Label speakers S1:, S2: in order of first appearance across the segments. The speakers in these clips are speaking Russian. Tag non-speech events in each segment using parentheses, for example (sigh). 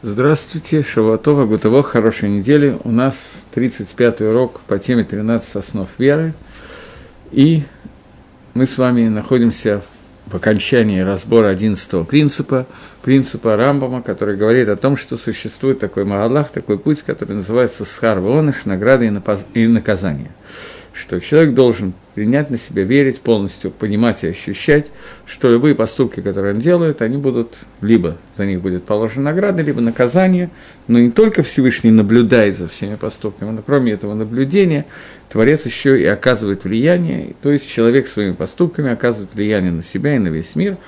S1: Здравствуйте, Шавуатова, Гутово, хорошей недели. У нас 35-й урок по теме 13 основ веры. И мы с вами находимся в окончании разбора 11 принципа, принципа Рамбама, который говорит о том, что существует такой Магалах, такой путь, который называется Схар Воныш, награда и наказание что человек должен принять на себя, верить полностью, понимать и ощущать, что любые поступки, которые он делает, они будут, либо за них будет положена награда, либо наказание, но не только Всевышний наблюдает за всеми поступками, но кроме этого наблюдения, Творец еще и оказывает влияние, то есть человек своими поступками оказывает влияние на себя и на весь мир,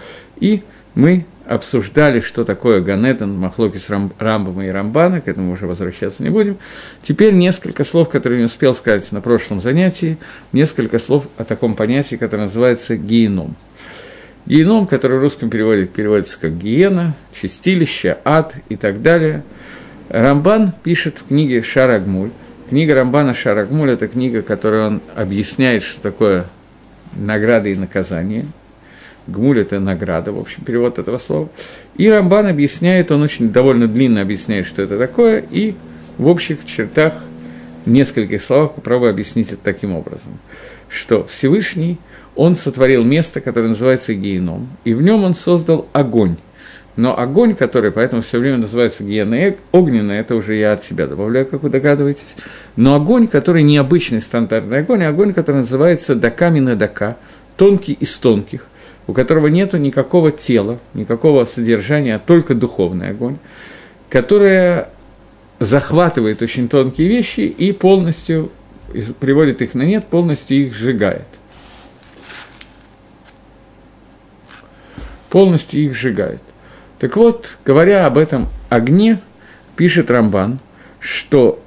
S1: и мы обсуждали, что такое Ганетан, Махлокис Рамбама и Рамбана, к этому уже возвращаться не будем. Теперь несколько слов, которые не успел сказать на прошлом занятии, несколько слов о таком понятии, которое называется геном. Геном, который в русском переводе переводится как гиена, чистилище, ад и так далее. Рамбан пишет в книге Шарагмуль. Книга Рамбана Шарагмуль – это книга, которая он объясняет, что такое награды и наказания – Гмуль – это награда, в общем, перевод этого слова. И Рамбан объясняет, он очень довольно длинно объясняет, что это такое, и в общих чертах, в нескольких словах попробую объяснить это таким образом, что Всевышний, он сотворил место, которое называется геном, и в нем он создал огонь. Но огонь, который поэтому все время называется гиена огненный, это уже я от себя добавляю, как вы догадываетесь. Но огонь, который не обычный стандартный огонь, а огонь, который называется дакамина дака, тонкий из тонких – у которого нет никакого тела, никакого содержания, а только духовный огонь, которая захватывает очень тонкие вещи и полностью приводит их на нет, полностью их сжигает. Полностью их сжигает. Так вот, говоря об этом огне, пишет Рамбан, что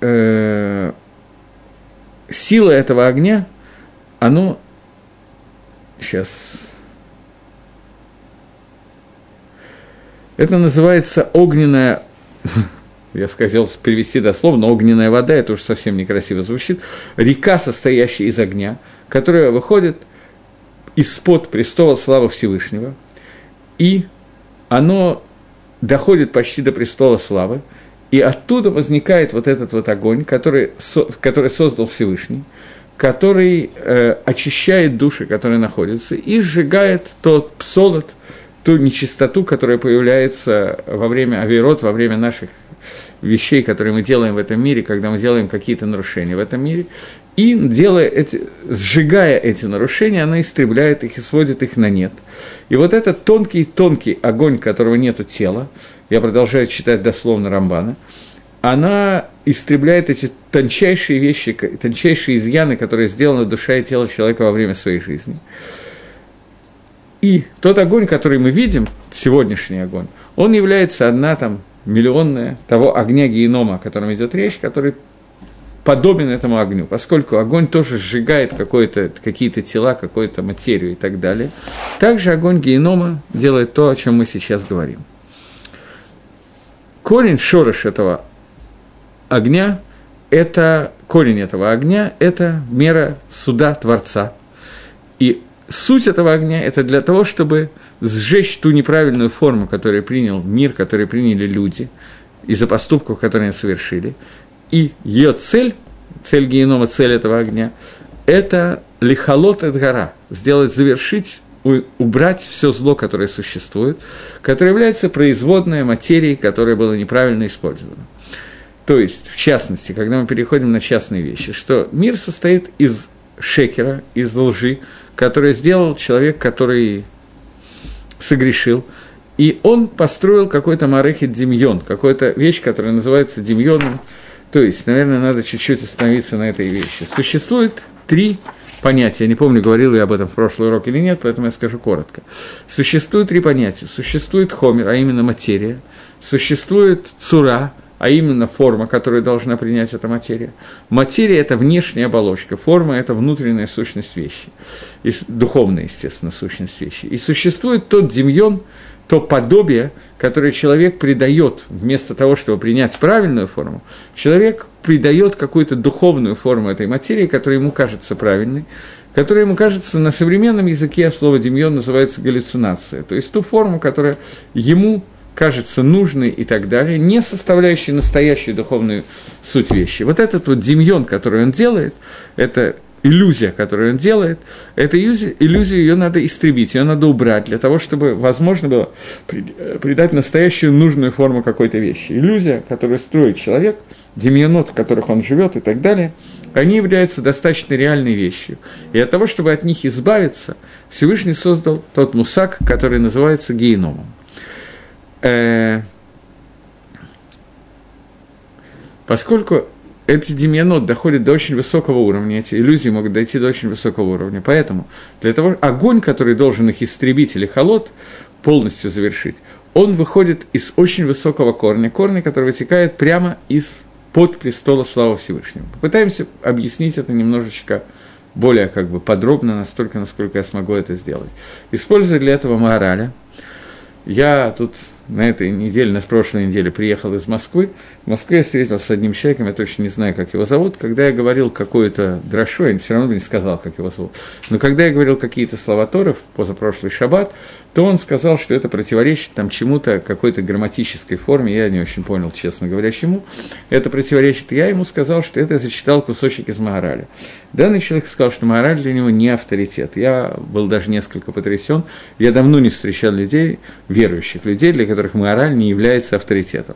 S1: э, сила этого огня, оно сейчас Это называется огненная, (laughs) я сказал перевести дословно, огненная вода, это уже совсем некрасиво звучит, река, состоящая из огня, которая выходит из-под престола славы Всевышнего, и оно доходит почти до престола славы, и оттуда возникает вот этот вот огонь, который, который создал Всевышний, который э, очищает души, которые находятся, и сжигает тот псолот, ту нечистоту, которая появляется во время авирот, во время наших вещей, которые мы делаем в этом мире, когда мы делаем какие-то нарушения в этом мире, и делая эти, сжигая эти нарушения, она истребляет их и сводит их на нет. И вот этот тонкий-тонкий огонь, которого нету тела, я продолжаю читать дословно Рамбана, она истребляет эти тончайшие вещи, тончайшие изъяны, которые сделаны в душе и тело человека во время своей жизни. И тот огонь, который мы видим, сегодняшний огонь, он является одна там миллионная того огня генома, о котором идет речь, который подобен этому огню, поскольку огонь тоже сжигает какие-то тела, какую-то материю и так далее. Также огонь генома делает то, о чем мы сейчас говорим. Корень шорош этого огня, это корень этого огня, это мера суда Творца. И суть этого огня – это для того, чтобы сжечь ту неправильную форму, которую принял мир, которую приняли люди, из-за поступков, которые они совершили. И ее цель, цель генома, цель этого огня – это лихолот от гора, сделать, завершить убрать все зло, которое существует, которое является производной материей, которая была неправильно использована. То есть, в частности, когда мы переходим на частные вещи, что мир состоит из шекера, из лжи, который сделал человек, который согрешил, и он построил какой-то марехит демьон, какую-то вещь, которая называется демьоном. То есть, наверное, надо чуть-чуть остановиться на этой вещи. Существует три понятия. Я не помню, говорил я об этом в прошлый урок или нет, поэтому я скажу коротко. Существует три понятия. Существует хомер, а именно материя. Существует цура, а именно форма, которую должна принять эта материя. Материя – это внешняя оболочка, форма – это внутренняя сущность вещи, и духовная, естественно, сущность вещи. И существует тот демьон, то подобие, которое человек придает, вместо того, чтобы принять правильную форму, человек придает какую-то духовную форму этой материи, которая ему кажется правильной, которая ему кажется на современном языке, слово «демьон» называется галлюцинация, то есть ту форму, которая ему кажется нужной и так далее, не составляющей настоящую духовную суть вещи. Вот этот вот демьон, который он делает, это иллюзия, которую он делает, эту иллюзию, иллюзию ее надо истребить, ее надо убрать для того, чтобы возможно было придать настоящую нужную форму какой-то вещи. Иллюзия, которую строит человек, демьянот, в которых он живет и так далее, они являются достаточно реальной вещью. И от того, чтобы от них избавиться, Всевышний создал тот мусак, который называется геном. Э, поскольку эти демьянот доходят до очень высокого уровня, эти иллюзии могут дойти до очень высокого уровня. Поэтому для того, огонь, который должен их истребить или холод, полностью завершить, он выходит из очень высокого корня, корня, который вытекает прямо из под престола славы Всевышнего. Попытаемся объяснить это немножечко более как бы подробно, настолько, насколько я смогу это сделать. Используя для этого Маораля, я тут на этой неделе, на прошлой неделе приехал из Москвы. В Москве я встретился с одним человеком, я точно не знаю, как его зовут. Когда я говорил какое-то дрошу, я все равно не сказал, как его зовут. Но когда я говорил какие-то слова Торов, позапрошлый шаббат, то он сказал, что это противоречит там чему-то, какой-то грамматической форме, я не очень понял, честно говоря, чему. Это противоречит. Я ему сказал, что это я зачитал кусочек из Магараля. Данный человек сказал, что Магараль для него не авторитет. Я был даже несколько потрясен. Я давно не встречал людей, верующих людей, для которых Маораль не является авторитетом.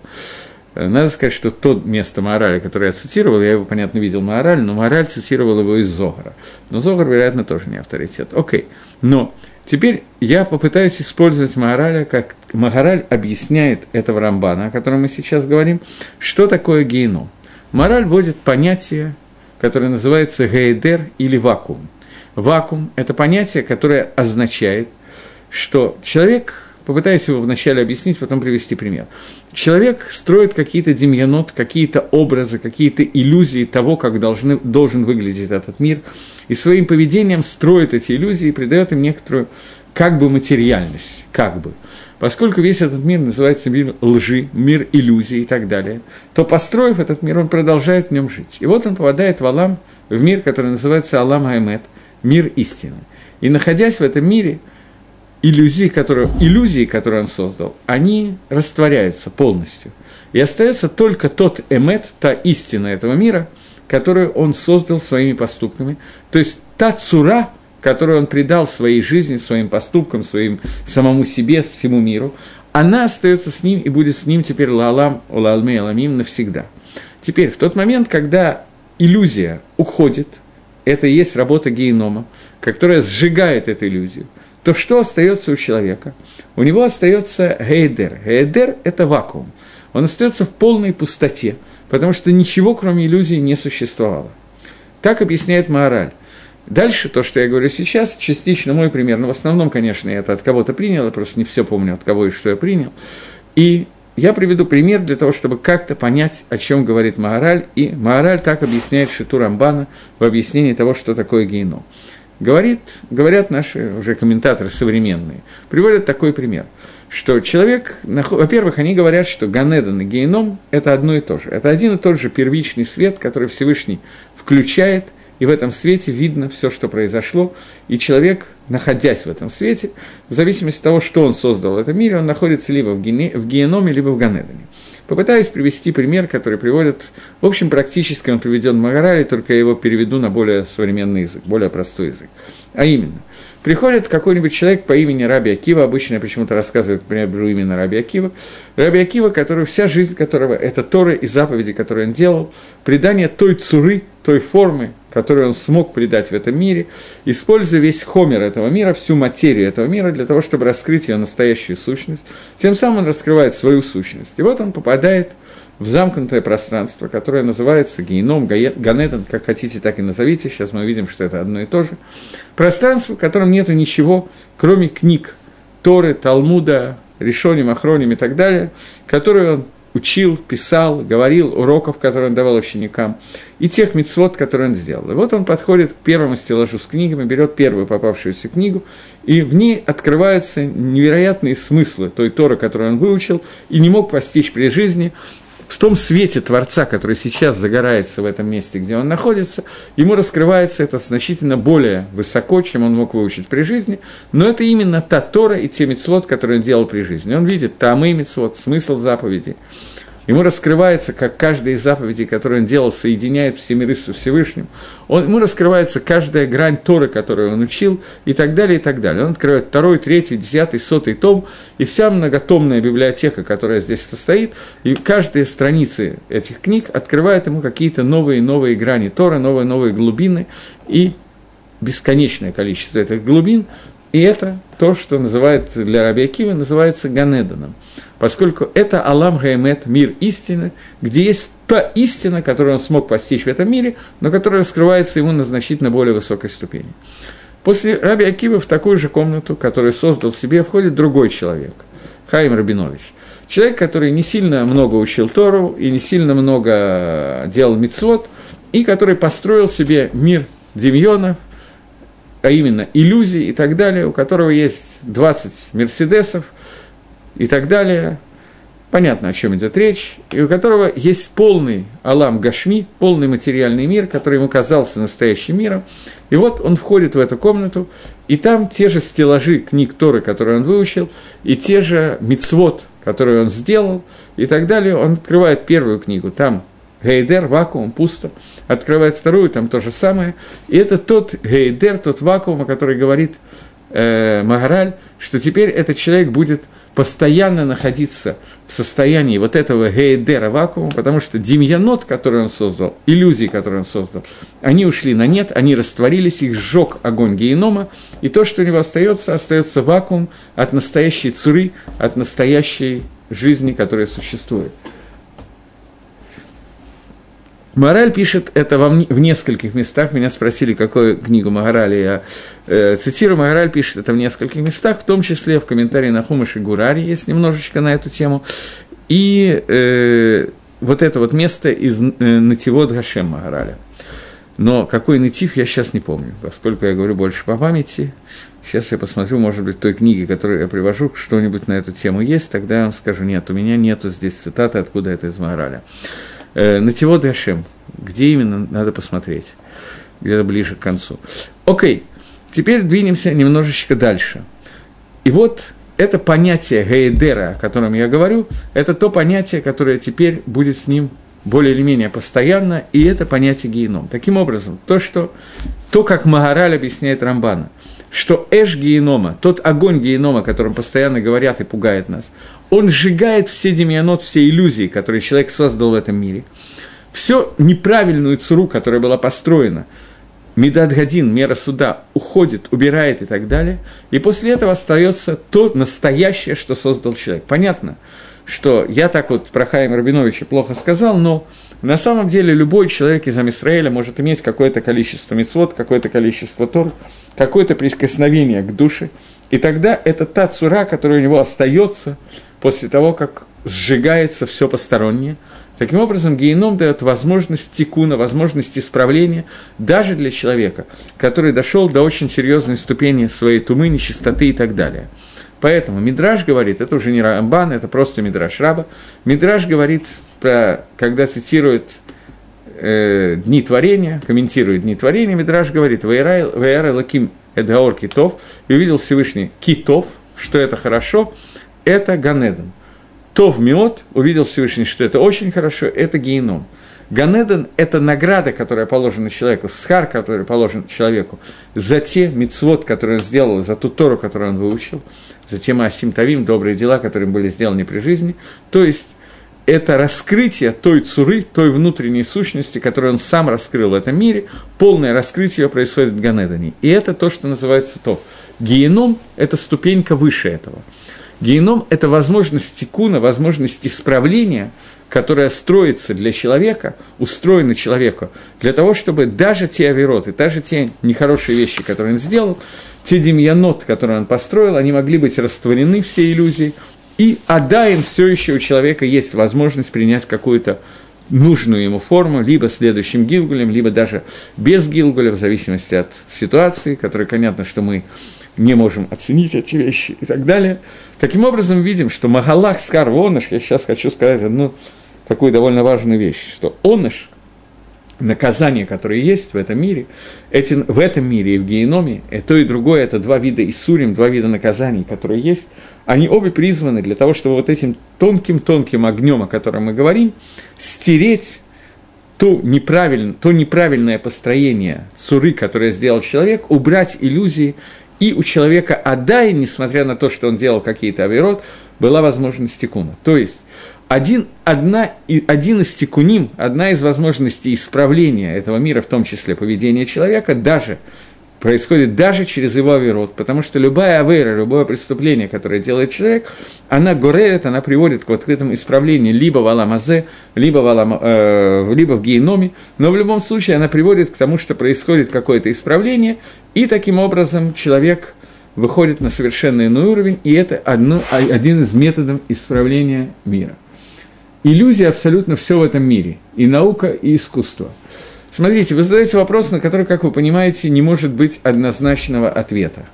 S1: Э, надо сказать, что то место Маораля, которое я цитировал, я его, понятно, видел Маораль, но Маораль цитировал его из Зогара. Но Зогар, вероятно, тоже не авторитет. Окей. Но теперь я попытаюсь использовать Маораля, как Маораль объясняет этого Рамбана, о котором мы сейчас говорим, что такое гейном. Мораль вводит понятие, которое называется гейдер или вакуум. Вакуум – это понятие, которое означает, что человек Попытаюсь его вначале объяснить, потом привести пример. Человек строит какие-то демьянот, какие-то образы, какие-то иллюзии того, как должны, должен выглядеть этот мир, и своим поведением строит эти иллюзии и придает им некоторую как бы материальность, как бы. Поскольку весь этот мир называется мир лжи, мир иллюзий и так далее, то, построив этот мир, он продолжает в нем жить. И вот он попадает в Алам, в мир, который называется Алам Аймет, мир истины. И находясь в этом мире – иллюзии, которые, иллюзии, которые он создал, они растворяются полностью. И остается только тот эмет, та истина этого мира, которую он создал своими поступками. То есть та цура, которую он придал своей жизни, своим поступкам, своим самому себе, всему миру, она остается с ним и будет с ним теперь лалам, лалме, ламим навсегда. Теперь, в тот момент, когда иллюзия уходит, это и есть работа генома, которая сжигает эту иллюзию – то что остается у человека? У него остается гейдер. Гейдер – это вакуум. Он остается в полной пустоте, потому что ничего, кроме иллюзии, не существовало. Так объясняет Маораль. Дальше то, что я говорю сейчас, частично мой пример, но в основном, конечно, я это от кого-то принял, я просто не все помню, от кого и что я принял. И я приведу пример для того, чтобы как-то понять, о чем говорит Маораль, и Маораль так объясняет Шиту Рамбана в объяснении того, что такое геном говорит, говорят наши уже комментаторы современные, приводят такой пример, что человек, во-первых, они говорят, что Ганедан и Гейном – это одно и то же. Это один и тот же первичный свет, который Всевышний включает – и в этом свете видно все, что произошло, и человек, находясь в этом свете, в зависимости от того, что он создал в этом мире, он находится либо в, гене, в геноме, либо в Ганедане. Попытаюсь привести пример, который приводит, в общем, практически он приведен в Магарале, только я его переведу на более современный язык, более простой язык. А именно, приходит какой-нибудь человек по имени Раби Акива, обычно я почему-то рассказываю, например, именно Раби Акива, Раби Акива, который, вся жизнь которого, это Торы и заповеди, которые он делал, предание той цуры, той формы, которую он смог придать в этом мире, используя весь хомер этого мира, всю материю этого мира для того, чтобы раскрыть ее настоящую сущность. Тем самым он раскрывает свою сущность. И вот он попадает в замкнутое пространство, которое называется геном, ганетон, как хотите, так и назовите. Сейчас мы увидим, что это одно и то же. Пространство, в котором нет ничего, кроме книг Торы, Талмуда, Решоним, Ахроним и так далее, которые он учил, писал, говорил, уроков, которые он давал ученикам, и тех мецвод, которые он сделал. И вот он подходит к первому стеллажу с книгами, берет первую попавшуюся книгу, и в ней открываются невероятные смыслы той Торы, которую он выучил, и не мог постичь при жизни, в том свете Творца, который сейчас загорается в этом месте, где он находится, ему раскрывается это значительно более высоко, чем он мог выучить при жизни, но это именно та Тора и те мецвод, которые он делал при жизни. Он видит там и мецвод, смысл заповедей. Ему раскрывается, как каждая из заповедей, которые он делал, соединяет все миры со Всевышним. Он, ему раскрывается каждая грань Торы, которую он учил, и так далее, и так далее. Он открывает второй, третий, десятый, сотый том, и вся многотомная библиотека, которая здесь состоит, и каждая страница этих книг открывает ему какие-то новые и новые грани Торы, новые новые глубины, и бесконечное количество этих глубин, и это то, что называют для Раби Акива, называется Ганеданом, поскольку это Алам Гаймет, мир истины, где есть та истина, которую он смог постичь в этом мире, но которая раскрывается ему на значительно более высокой ступени. После Раби Акива в такую же комнату, которую создал себе, входит другой человек, Хаим Рабинович. Человек, который не сильно много учил Тору и не сильно много делал мицвод, и который построил себе мир Демьонов – а именно иллюзий и так далее, у которого есть 20 мерседесов и так далее, понятно, о чем идет речь, и у которого есть полный Алам Гашми, полный материальный мир, который ему казался настоящим миром. И вот он входит в эту комнату, и там те же стеллажи книг Торы, которые он выучил, и те же мицвод, которые он сделал, и так далее. Он открывает первую книгу, там Гейдер, вакуум, пусто. Открывает вторую, там то же самое. И это тот гейдер, тот вакуум, о котором говорит э, Магараль, что теперь этот человек будет постоянно находиться в состоянии вот этого гейдера вакуума, потому что демьянот, который он создал, иллюзии, которые он создал, они ушли на нет, они растворились, их сжег огонь генома, и то, что у него остается, остается вакуум от настоящей цуры, от настоящей жизни, которая существует. Мораль пишет это во, в нескольких местах. Меня спросили, какую книгу Магарали я э, цитирую. Магараль пишет это в нескольких местах, в том числе в комментарии на Хумаш и Гурари есть немножечко на эту тему. И э, вот это вот место из э, Нативод Гашем Магараля. Но какой натив, я сейчас не помню, поскольку я говорю больше по памяти. Сейчас я посмотрю, может быть, той книги, которую я привожу, что-нибудь на эту тему есть, тогда я вам скажу, нет, у меня нету здесь цитаты, откуда это из Магараля. Э, Нативод Гашем. Где именно, надо посмотреть. Где-то ближе к концу. Окей, теперь двинемся немножечко дальше. И вот это понятие Гейдера, о котором я говорю, это то понятие, которое теперь будет с ним более или менее постоянно, и это понятие геном. Таким образом, то, что, то как Магараль объясняет Рамбана, что эш генома, тот огонь генома, о котором постоянно говорят и пугает нас, он сжигает все демианот, все иллюзии, которые человек создал в этом мире. Всю неправильную цуру, которая была построена, Медад Гадин, мера суда, уходит, убирает и так далее. И после этого остается то настоящее, что создал человек. Понятно, что я так вот про Хаима Рабиновича плохо сказал, но на самом деле любой человек из Амисраэля может иметь какое-то количество мецвод, какое-то количество тор, какое-то прикосновение к душе, и тогда это та цура, которая у него остается после того, как сжигается все постороннее. Таким образом, геном дает возможность тикуна, возможность исправления даже для человека, который дошел до очень серьезной ступени своей тумы, нечистоты и так далее. Поэтому Мидраж говорит, это уже не Рамбан, это просто Мидраж Раба. Мидраж говорит, про, когда цитирует э, Дни творения, комментирует Дни творения, Мидраж говорит, «Вейрай лаким эдгаор китов», и увидел Всевышний китов, что это хорошо, это Ганеден. Тов Миот увидел Всевышний, что это очень хорошо, это геном. Ганеден – это награда, которая положена человеку, схар, который положен человеку, за те мицвод, которые он сделал, за ту Тору, которую он выучил, за те Маасим добрые дела, которые были сделаны при жизни. То есть, это раскрытие той цуры, той внутренней сущности, которую он сам раскрыл в этом мире, полное раскрытие происходит в Ганедане. И это то, что называется то. Геном – это ступенька выше этого. Геном – это возможность тикуна, возможность исправления, которая строится для человека, устроена человеку, для того, чтобы даже те авироты, даже те нехорошие вещи, которые он сделал, те демьянот, которые он построил, они могли быть растворены, все иллюзии, и адаин все еще у человека есть возможность принять какую-то нужную ему форму, либо следующим Гилгулем, либо даже без Гилгуля, в зависимости от ситуации, которая, понятно, что мы не можем оценить эти вещи и так далее. Таким образом, видим, что Магалах Скар Воныш, я сейчас хочу сказать одну такую довольно важную вещь, что оныш, наказание, которое есть в этом мире, эти, в этом мире и в геноме, и то и другое, это два вида Исурим, два вида наказаний, которые есть, они обе призваны для того, чтобы вот этим тонким-тонким огнем, о котором мы говорим, стереть то, неправильно, то неправильное построение цуры, которое сделал человек, убрать иллюзии, и у человека Адай, несмотря на то, что он делал какие-то авирот, была возможность тикуна. То есть, один, одна, один из тикуним, одна из возможностей исправления этого мира, в том числе поведения человека, даже происходит даже через его авирот, потому что любая авера, любое преступление, которое делает человек, она горелит, она приводит к вот к этому исправлению либо в Аламазе, либо в, Алам, э, либо в геноме, но в любом случае она приводит к тому, что происходит какое-то исправление, и таким образом человек выходит на совершенно иной уровень, и это одно, один из методов исправления мира. Иллюзия абсолютно все в этом мире, и наука, и искусство – Смотрите, вы задаете вопрос, на который, как вы понимаете, не может быть однозначного ответа.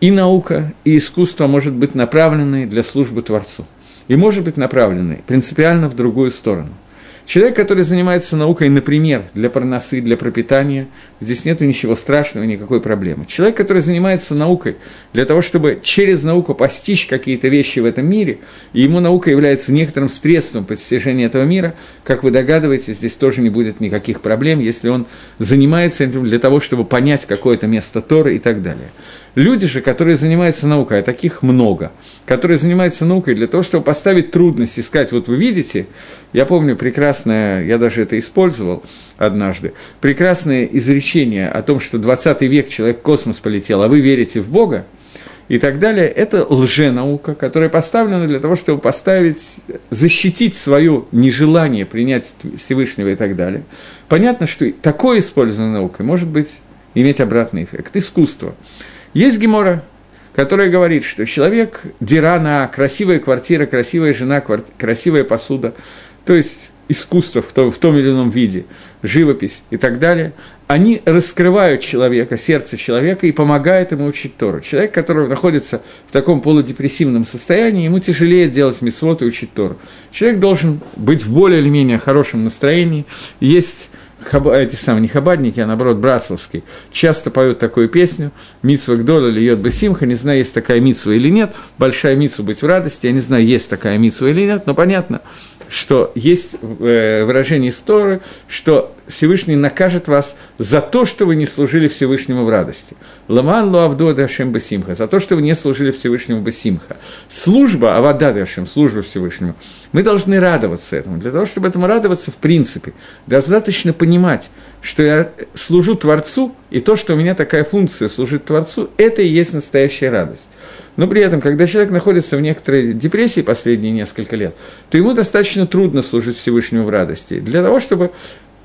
S1: И наука, и искусство может быть направлены для службы Творцу. И может быть направлены принципиально в другую сторону – Человек, который занимается наукой, например, для парносы, для пропитания, здесь нет ничего страшного, никакой проблемы. Человек, который занимается наукой для того, чтобы через науку постичь какие-то вещи в этом мире, и ему наука является некоторым средством постижения этого мира, как вы догадываетесь, здесь тоже не будет никаких проблем, если он занимается этим для того, чтобы понять какое-то место Торы и так далее. Люди же, которые занимаются наукой, а таких много, которые занимаются наукой для того, чтобы поставить трудность, искать, вот вы видите, я помню прекрасное, я даже это использовал однажды, прекрасное изречение о том, что 20 век человек в космос полетел, а вы верите в Бога, и так далее, это лженаука, которая поставлена для того, чтобы поставить, защитить свое нежелание принять Всевышнего и так далее. Понятно, что такое использование наукой может быть иметь обратный эффект. Искусство. Есть Гемора, которая говорит, что человек, дирана, красивая квартира, красивая жена, кварти, красивая посуда, то есть искусство в том, в том или ином виде, живопись и так далее, они раскрывают человека, сердце человека и помогают ему учить Тору. Человек, который находится в таком полудепрессивном состоянии, ему тяжелее делать мисвод и учить Тору. Человек должен быть в более или менее хорошем настроении. Есть хаба, эти самые, не хабадники, а наоборот, братсловские, часто поют такую песню «Митсва Гдола льет бы симха», не знаю, есть такая митсва или нет, большая митсва быть в радости, я не знаю, есть такая митсва или нет, но понятно, что есть э, выражение истории, что Всевышний накажет вас за то, что вы не служили Всевышнему в радости. Ламан луавду дашем басимха, за то, что вы не служили Всевышнему басимха. Служба, авада дашем, служба Всевышнему. Мы должны радоваться этому. Для того, чтобы этому радоваться, в принципе, достаточно понимать, что я служу Творцу, и то, что у меня такая функция служить Творцу, это и есть настоящая радость. Но при этом, когда человек находится в некоторой депрессии последние несколько лет, то ему достаточно трудно служить Всевышнему в радости. Для того, чтобы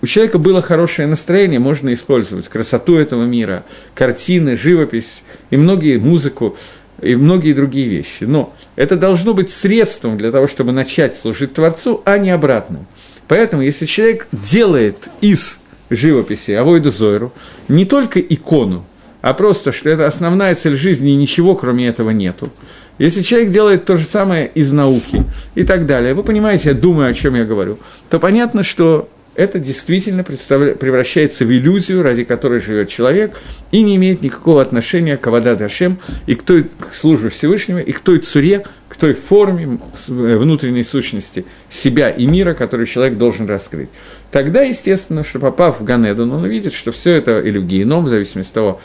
S1: у человека было хорошее настроение, можно использовать красоту этого мира, картины, живопись и многие музыку и многие другие вещи. Но это должно быть средством для того, чтобы начать служить Творцу, а не обратным. Поэтому, если человек делает из живописи Авойду Зойру не только икону, а просто, что это основная цель жизни, и ничего кроме этого нету. Если человек делает то же самое из науки и так далее, вы понимаете, я думаю, о чем я говорю, то понятно, что это действительно превращается в иллюзию, ради которой живет человек, и не имеет никакого отношения к Авада Дашем, и к той к службе Всевышнего, и к той цуре, к той форме э, внутренней сущности себя и мира, который человек должен раскрыть. Тогда, естественно, что попав в Ганеду, он увидит, что все это, или в Геном, в зависимости от того,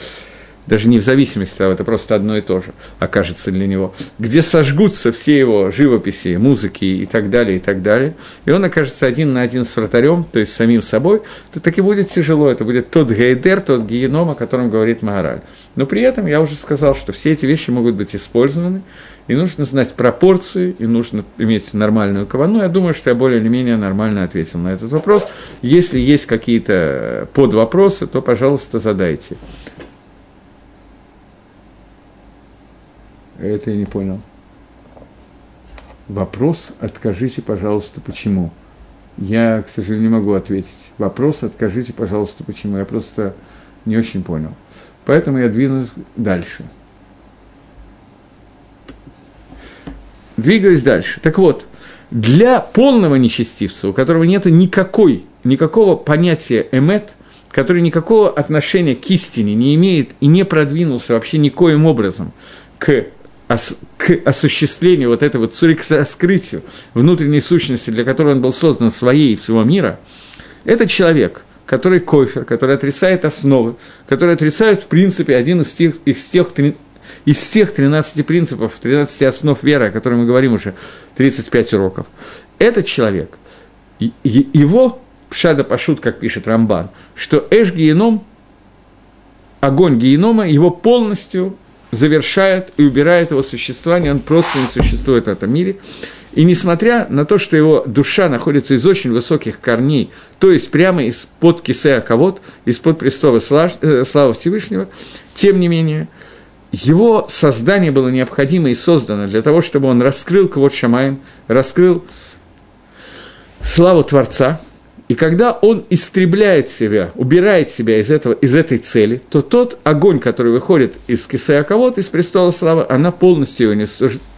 S1: даже не в зависимости, а это просто одно и то же окажется для него, где сожгутся все его живописи, музыки и так далее, и так далее, и он окажется один на один с вратарем, то есть самим собой, то таки будет тяжело, это будет тот гейдер, тот геном, о котором говорит Магараль. Но при этом я уже сказал, что все эти вещи могут быть использованы, и нужно знать пропорции, и нужно иметь нормальную кавану. Я думаю, что я более или менее нормально ответил на этот вопрос. Если есть какие-то подвопросы, то, пожалуйста, задайте. Это я не понял. Вопрос «Откажите, пожалуйста, почему?» Я, к сожалению, не могу ответить. Вопрос «Откажите, пожалуйста, почему?» Я просто не очень понял. Поэтому я двинусь дальше. Двигаюсь дальше. Так вот, Для полного нечестивца, у которого нет никакой, никакого понятия эмет, который никакого отношения к истине не имеет и не продвинулся вообще никоим образом к, к осуществлению вот этого цурик к внутренней сущности, для которой он был создан своей и всего мира, это человек, который кофер, который отрицает основы, который отрицает, в принципе, один из тех, из тех из тех 13 принципов, 13 основ веры, о которых мы говорим уже 35 уроков, этот человек, его Пшада Пашут, как пишет Рамбан, что Эш Геном, огонь Генома, его полностью завершает и убирает его существование, он просто не существует в этом мире. И несмотря на то, что его душа находится из очень высоких корней, то есть прямо из-под кисея ковод, из-под престола э, славы Всевышнего, тем не менее, его создание было необходимо и создано для того, чтобы он раскрыл Квот Шамаем, раскрыл славу Творца – и когда он истребляет себя, убирает себя из, этого, из этой цели, то тот огонь, который выходит из Кисая Кавод, из престола славы, она полностью его, не,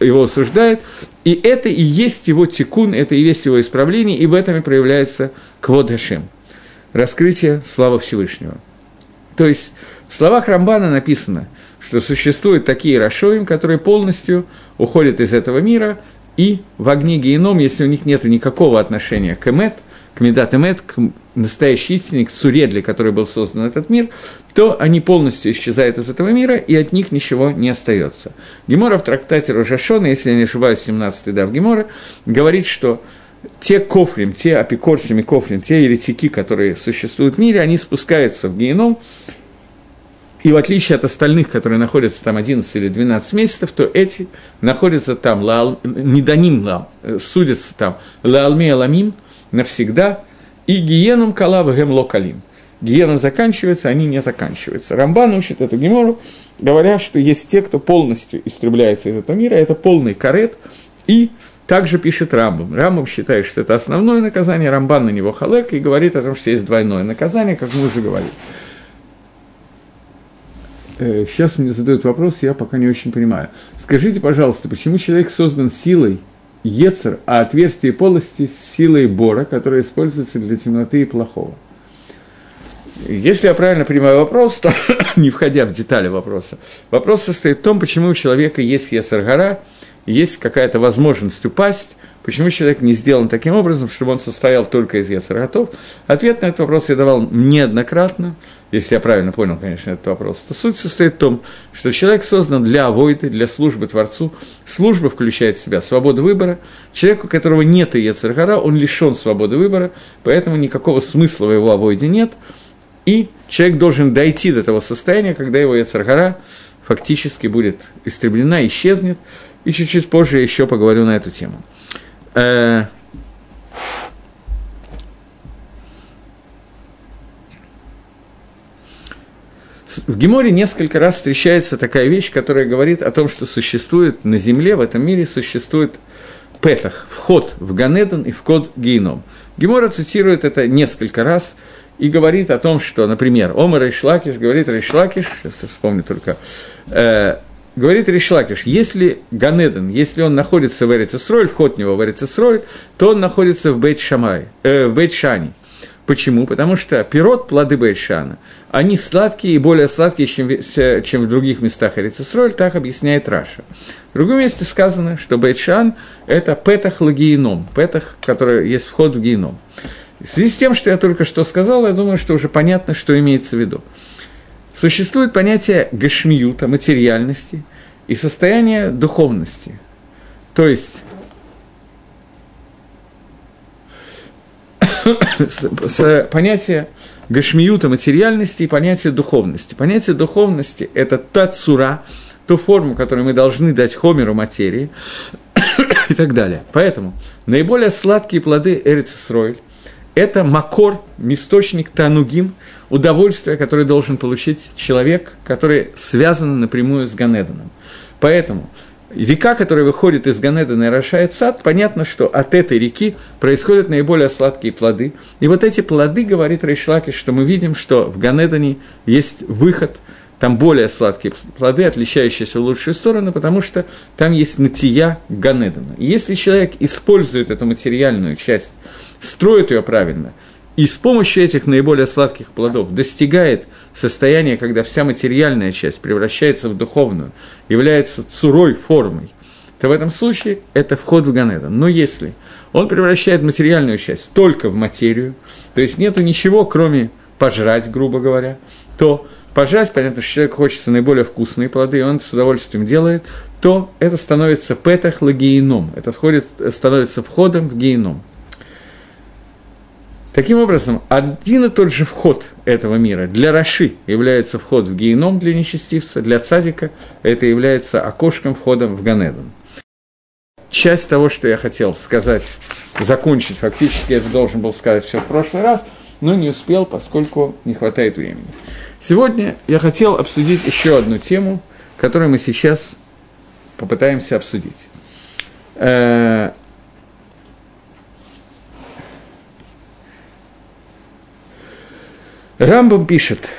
S1: его осуждает. И это и есть его тикун, это и есть его исправление, и в этом и проявляется Квод Хашем. Раскрытие славы Всевышнего. То есть в словах Рамбана написано, что существуют такие Рашоим, которые полностью уходят из этого мира, и в огне геном, если у них нет никакого отношения к Эмет – к Медат Эмет, к настоящей истине, к суре, для которой был создан этот мир, то они полностью исчезают из этого мира, и от них ничего не остается. Гемора в трактате Рожашона, если я не ошибаюсь, 17-й дав Гемора, говорит, что те кофрим, те апикорсими кофрим, те еретики, которые существуют в мире, они спускаются в геном, и в отличие от остальных, которые находятся там 11 или 12 месяцев, то эти находятся там, лаал, не даним лам, э, судятся там, лаалми аламим, навсегда, и гиеном калав гемло калим. Гиеном заканчивается, они не заканчиваются. Рамбан учит эту гемору, говоря, что есть те, кто полностью истребляется из этого мира, это полный карет, и также пишет Рамбам. Рамбам считает, что это основное наказание, Рамбан на него халек и говорит о том, что есть двойное наказание, как мы уже говорили. Э, сейчас мне задают вопрос, я пока не очень понимаю. Скажите, пожалуйста, почему человек создан силой Ецер, а отверстие полости с силой бора, которая используется для темноты и плохого. Если я правильно понимаю вопрос, то, (coughs) не входя в детали вопроса, вопрос состоит в том, почему у человека есть Ецер-гора, есть какая-то возможность упасть, Почему человек не сделан таким образом, чтобы он состоял только из ясарготов? Ответ на этот вопрос я давал неоднократно, если я правильно понял, конечно, этот вопрос. То суть состоит в том, что человек создан для авойды, для службы Творцу. Служба включает в себя свободу выбора. Человеку, у которого нет яцергара, он лишен свободы выбора, поэтому никакого смысла в его авойде нет. И человек должен дойти до того состояния, когда его яцергара фактически будет истреблена, исчезнет. И чуть-чуть позже еще поговорю на эту тему. Э, в Геморе несколько раз встречается такая вещь, которая говорит о том, что существует на Земле, в этом мире существует петах, вход в Ганедон и вход в Гейном. Гемора цитирует это несколько раз и говорит о том, что, например, Омар Рейшлакиш говорит Рейшлакиш, сейчас я вспомню только, э, говорит Ришлакиш, если Ганеден, если он находится в Эрицесроль, вход в него в Эрицесроль, то он находится в Бейт-Шамай, э, в Бейт-Шане. Почему? Потому что пирот, плоды Бейшана, они сладкие и более сладкие, чем, чем в других местах Эрицесроль, так объясняет Раша. В другом месте сказано, что Бейшан – это петах лагиеном, петах, который есть вход в геном. В связи с тем, что я только что сказал, я думаю, что уже понятно, что имеется в виду. Существует понятие гашмиюта, материальности и состояние духовности. То есть (coughs) понятие гашмиюта, материальности и понятие духовности. Понятие духовности – это та цура, ту форму, которую мы должны дать хомеру материи (coughs) и так далее. Поэтому наиболее сладкие плоды Эрицесройль – это макор, источник танугим, удовольствие, которое должен получить человек, который связан напрямую с Ганеданом. Поэтому река, которая выходит из Ганедана и орошает сад, понятно, что от этой реки происходят наиболее сладкие плоды. И вот эти плоды, говорит Рейшлаки, что мы видим, что в Ганедане есть выход там более сладкие плоды, отличающиеся в лучшую сторону, потому что там есть натия Ганедана. И если человек использует эту материальную часть, строит ее правильно, и с помощью этих наиболее сладких плодов достигает состояния, когда вся материальная часть превращается в духовную, является цурой формой, то в этом случае это вход в Ганедан. Но если он превращает материальную часть только в материю, то есть нету ничего, кроме пожрать, грубо говоря, то пожать, понятно, что человеку хочется наиболее вкусные плоды, и он с удовольствием делает, то это становится петах лагиеном, это входит, становится входом в геном. Таким образом, один и тот же вход этого мира для Раши является вход в геном для нечестивца, для цадика это является окошком входом в Ганедан. Часть того, что я хотел сказать, закончить, фактически я должен был сказать все в прошлый раз, но не успел, поскольку не хватает времени. Сегодня я хотел обсудить еще одну тему, которую мы сейчас попытаемся обсудить. Э, Рамбам пишет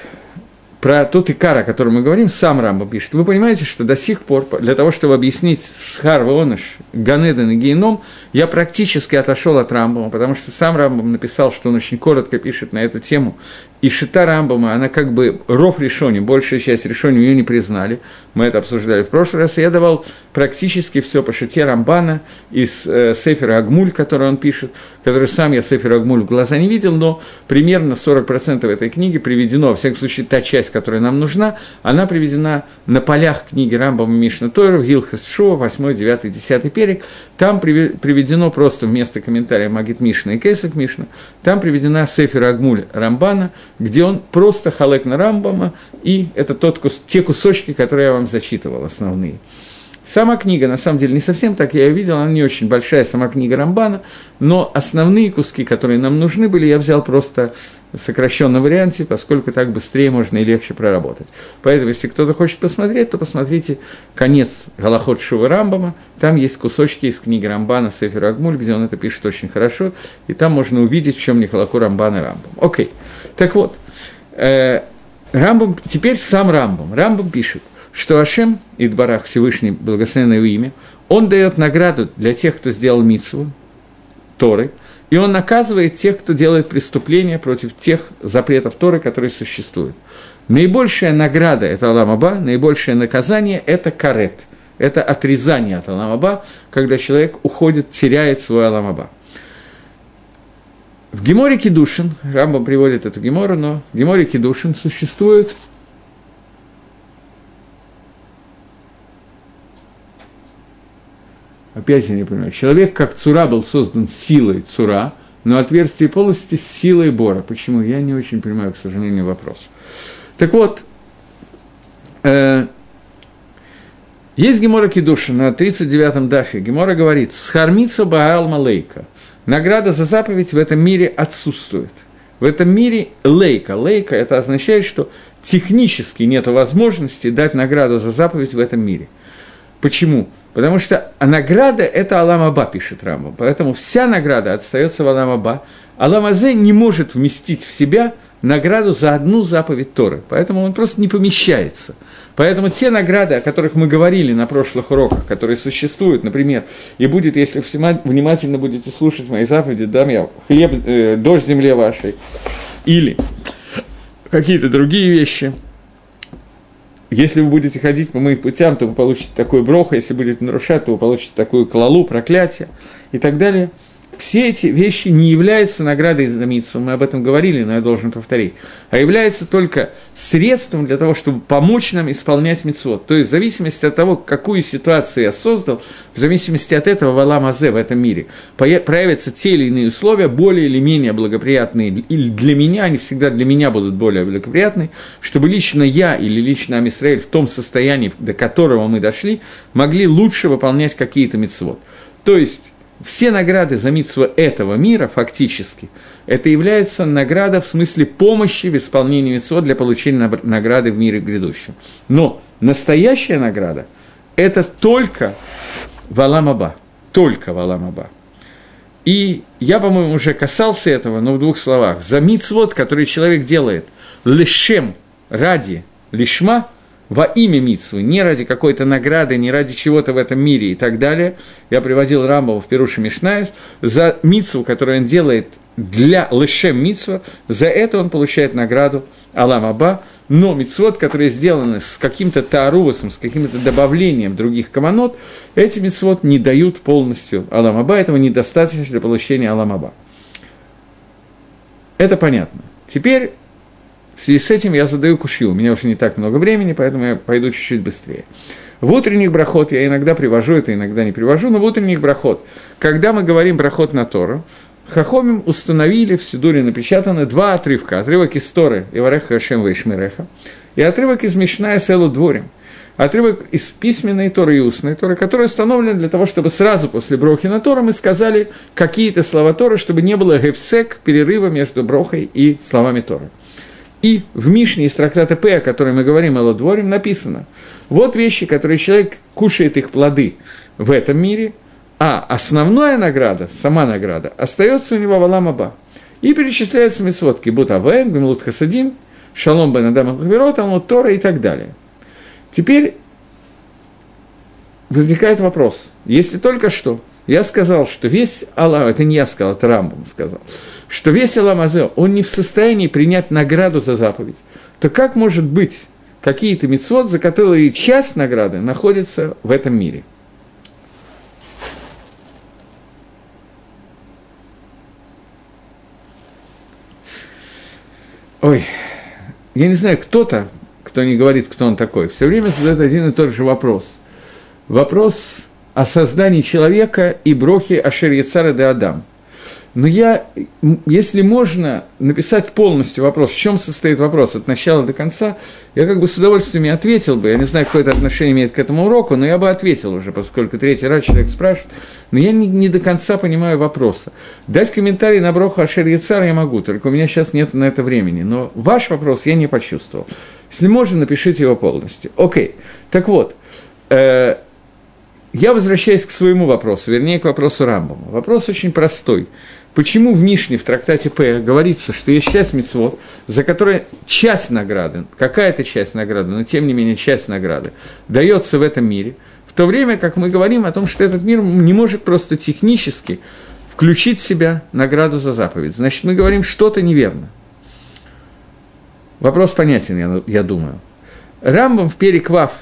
S1: про тот икар, о котором мы говорим, сам Рамбам пишет. Вы понимаете, что до сих пор, для того, чтобы объяснить Схар, Воныш, Ганеден и Гейном, я практически отошел от Рамбама, потому что сам Рамбам написал, что он очень коротко пишет на эту тему, и Шита Рамбама, она как бы ров решони, большая часть решони ее не признали. Мы это обсуждали в прошлый раз. Я давал практически все по Шите Рамбана из э, Сефера Агмуль, который он пишет, который сам я Сефер Агмуль в глаза не видел, но примерно 40% этой книги приведено, во всяком случае, та часть, которая нам нужна, она приведена на полях книги Рамбама Мишна Тойру, Гилхас Шоу, 8, 9, 10 перек. Там приведено просто вместо комментария Магит Мишна и Кейсак Мишна, там приведена Сефер Агмуль Рамбана, где он просто халек на Рамбама, и это тот, те кусочки, которые я вам зачитывал, основные. Сама книга, на самом деле, не совсем так я ее видел, она не очень большая, сама книга Рамбана, но основные куски, которые нам нужны были, я взял просто в сокращенном варианте, поскольку так быстрее можно и легче проработать. Поэтому, если кто-то хочет посмотреть, то посмотрите конец Галахот Шува Рамбама, там есть кусочки из книги Рамбана Сефер Агмуль, где он это пишет очень хорошо, и там можно увидеть, в чем не Рамбана Рамбам. Окей, так вот, э, Рамбам, теперь сам Рамбам. Рамбам пишет, что Ашем и Дворах Всевышний, благословенное его имя, он дает награду для тех, кто сделал митсву, Торы, и он наказывает тех, кто делает преступления против тех запретов Торы, которые существуют. Наибольшая награда – это Аламаба, наибольшее наказание – это карет, это отрезание от Аламаба, когда человек уходит, теряет свой Аламаба. В Геморе Кедушин, Рамбам приводит эту Гемору, но в Геморе Кедушин существует Опять я не понимаю. Человек, как цура, был создан силой цура, но отверстие полости с силой бора. Почему? Я не очень понимаю, к сожалению, вопрос. Так вот, э, есть Гемора Кедуша на 39-м дафе. Гемора говорит, «Схармица Баал Малейка». Награда за заповедь в этом мире отсутствует. В этом мире лейка. Лейка – это означает, что технически нет возможности дать награду за заповедь в этом мире. Почему? Потому что награда – это Аламаба, пишет Рамбам. Поэтому вся награда остается в Аламаба. Аламазе не может вместить в себя награду за одну заповедь Торы. Поэтому он просто не помещается. Поэтому те награды, о которых мы говорили на прошлых уроках, которые существуют, например, и будет, если внимательно будете слушать мои заповеди, дам я хлеб, э, дождь земле вашей, или какие-то другие вещи – если вы будете ходить по моим путям, то вы получите такой брох, а если будете нарушать, то вы получите такую клалу, проклятие и так далее – все эти вещи не являются наградой за митсу, мы об этом говорили, но я должен повторить, а являются только средством для того, чтобы помочь нам исполнять митцвот. То есть в зависимости от того, какую ситуацию я создал, в зависимости от этого в Аламазе, в этом мире, проявятся те или иные условия, более или менее благоприятные, или для меня, они всегда для меня будут более благоприятные, чтобы лично я или лично Амисраэль в том состоянии, до которого мы дошли, могли лучше выполнять какие-то митцвот. То есть все награды за митсва этого мира, фактически, это является награда в смысле помощи в исполнении митсва для получения награды в мире грядущем. Но настоящая награда – это только Валамаба, только Валамаба. И я, по-моему, уже касался этого, но в двух словах. За мицвод, который человек делает, лишем ради лишма – во имя Митсвы, не ради какой-то награды, не ради чего-то в этом мире и так далее. Я приводил Рамбова в Перуши Мишнаес. За Митсву, которую он делает для Лышем Митсва, за это он получает награду Алам Аба, но мицвод, которые сделаны с каким-то таарувасом, с каким-то добавлением других команот, эти мицвод не дают полностью Аламаба, этого недостаточно для получения Аламаба. Это понятно. Теперь в связи с этим я задаю кушью. У меня уже не так много времени, поэтому я пойду чуть-чуть быстрее. В утренних брахот я иногда привожу это, иногда не привожу, но в утренних брахот, когда мы говорим брахот на Тору, Хахомим установили, в Сидуре напечатаны два отрывка. Отрывок из Торы Ивареха Хашем Вейшмиреха и отрывок из Мишная Селу Дворим. Отрывок из письменной Торы и устной Торы, который установлен для того, чтобы сразу после Брохи на Тора мы сказали какие-то слова Торы, чтобы не было гепсек, перерыва между Брохой и словами Торы. И в Мишне из трактата П, о которой мы говорим, Элодворим, написано, вот вещи, которые человек кушает их плоды в этом мире, а основная награда, сама награда, остается у него в Аламаба. И перечисляются мисводки Бутавен, Гамлут Хасадим, Шалом Бен Адам Тора и так далее. Теперь возникает вопрос. Если только что я сказал, что весь Аллах, это не я сказал, это Рамбам сказал, что весь Аллах Азе, он не в состоянии принять награду за заповедь, то как может быть какие-то мецвод, за которые часть награды находится в этом мире – Ой, я не знаю, кто-то, кто не говорит, кто он такой, все время задает один и тот же вопрос. Вопрос о создании человека и брохе Ашер Яцара де Адам – но я, если можно написать полностью вопрос, в чем состоит вопрос от начала до конца, я как бы с удовольствием ответил бы. Я не знаю, какое это отношение имеет к этому уроку, но я бы ответил уже, поскольку третий раз человек спрашивает. Но я не, не до конца понимаю вопроса. Дать комментарий на Броху Ашер Яцар я могу, только у меня сейчас нет на это времени. Но ваш вопрос я не почувствовал. Если можно, напишите его полностью. Окей. Так вот, э, я возвращаюсь к своему вопросу, вернее, к вопросу Рамбама. Вопрос очень простой. Почему в Мишне, в трактате П, говорится, что есть часть мецвод, за которой часть награды, какая-то часть награды, но тем не менее часть награды, дается в этом мире, в то время как мы говорим о том, что этот мир не может просто технически включить в себя награду за заповедь. Значит, мы говорим что-то неверно. Вопрос понятен, я, я думаю. Рамбам в Переквав,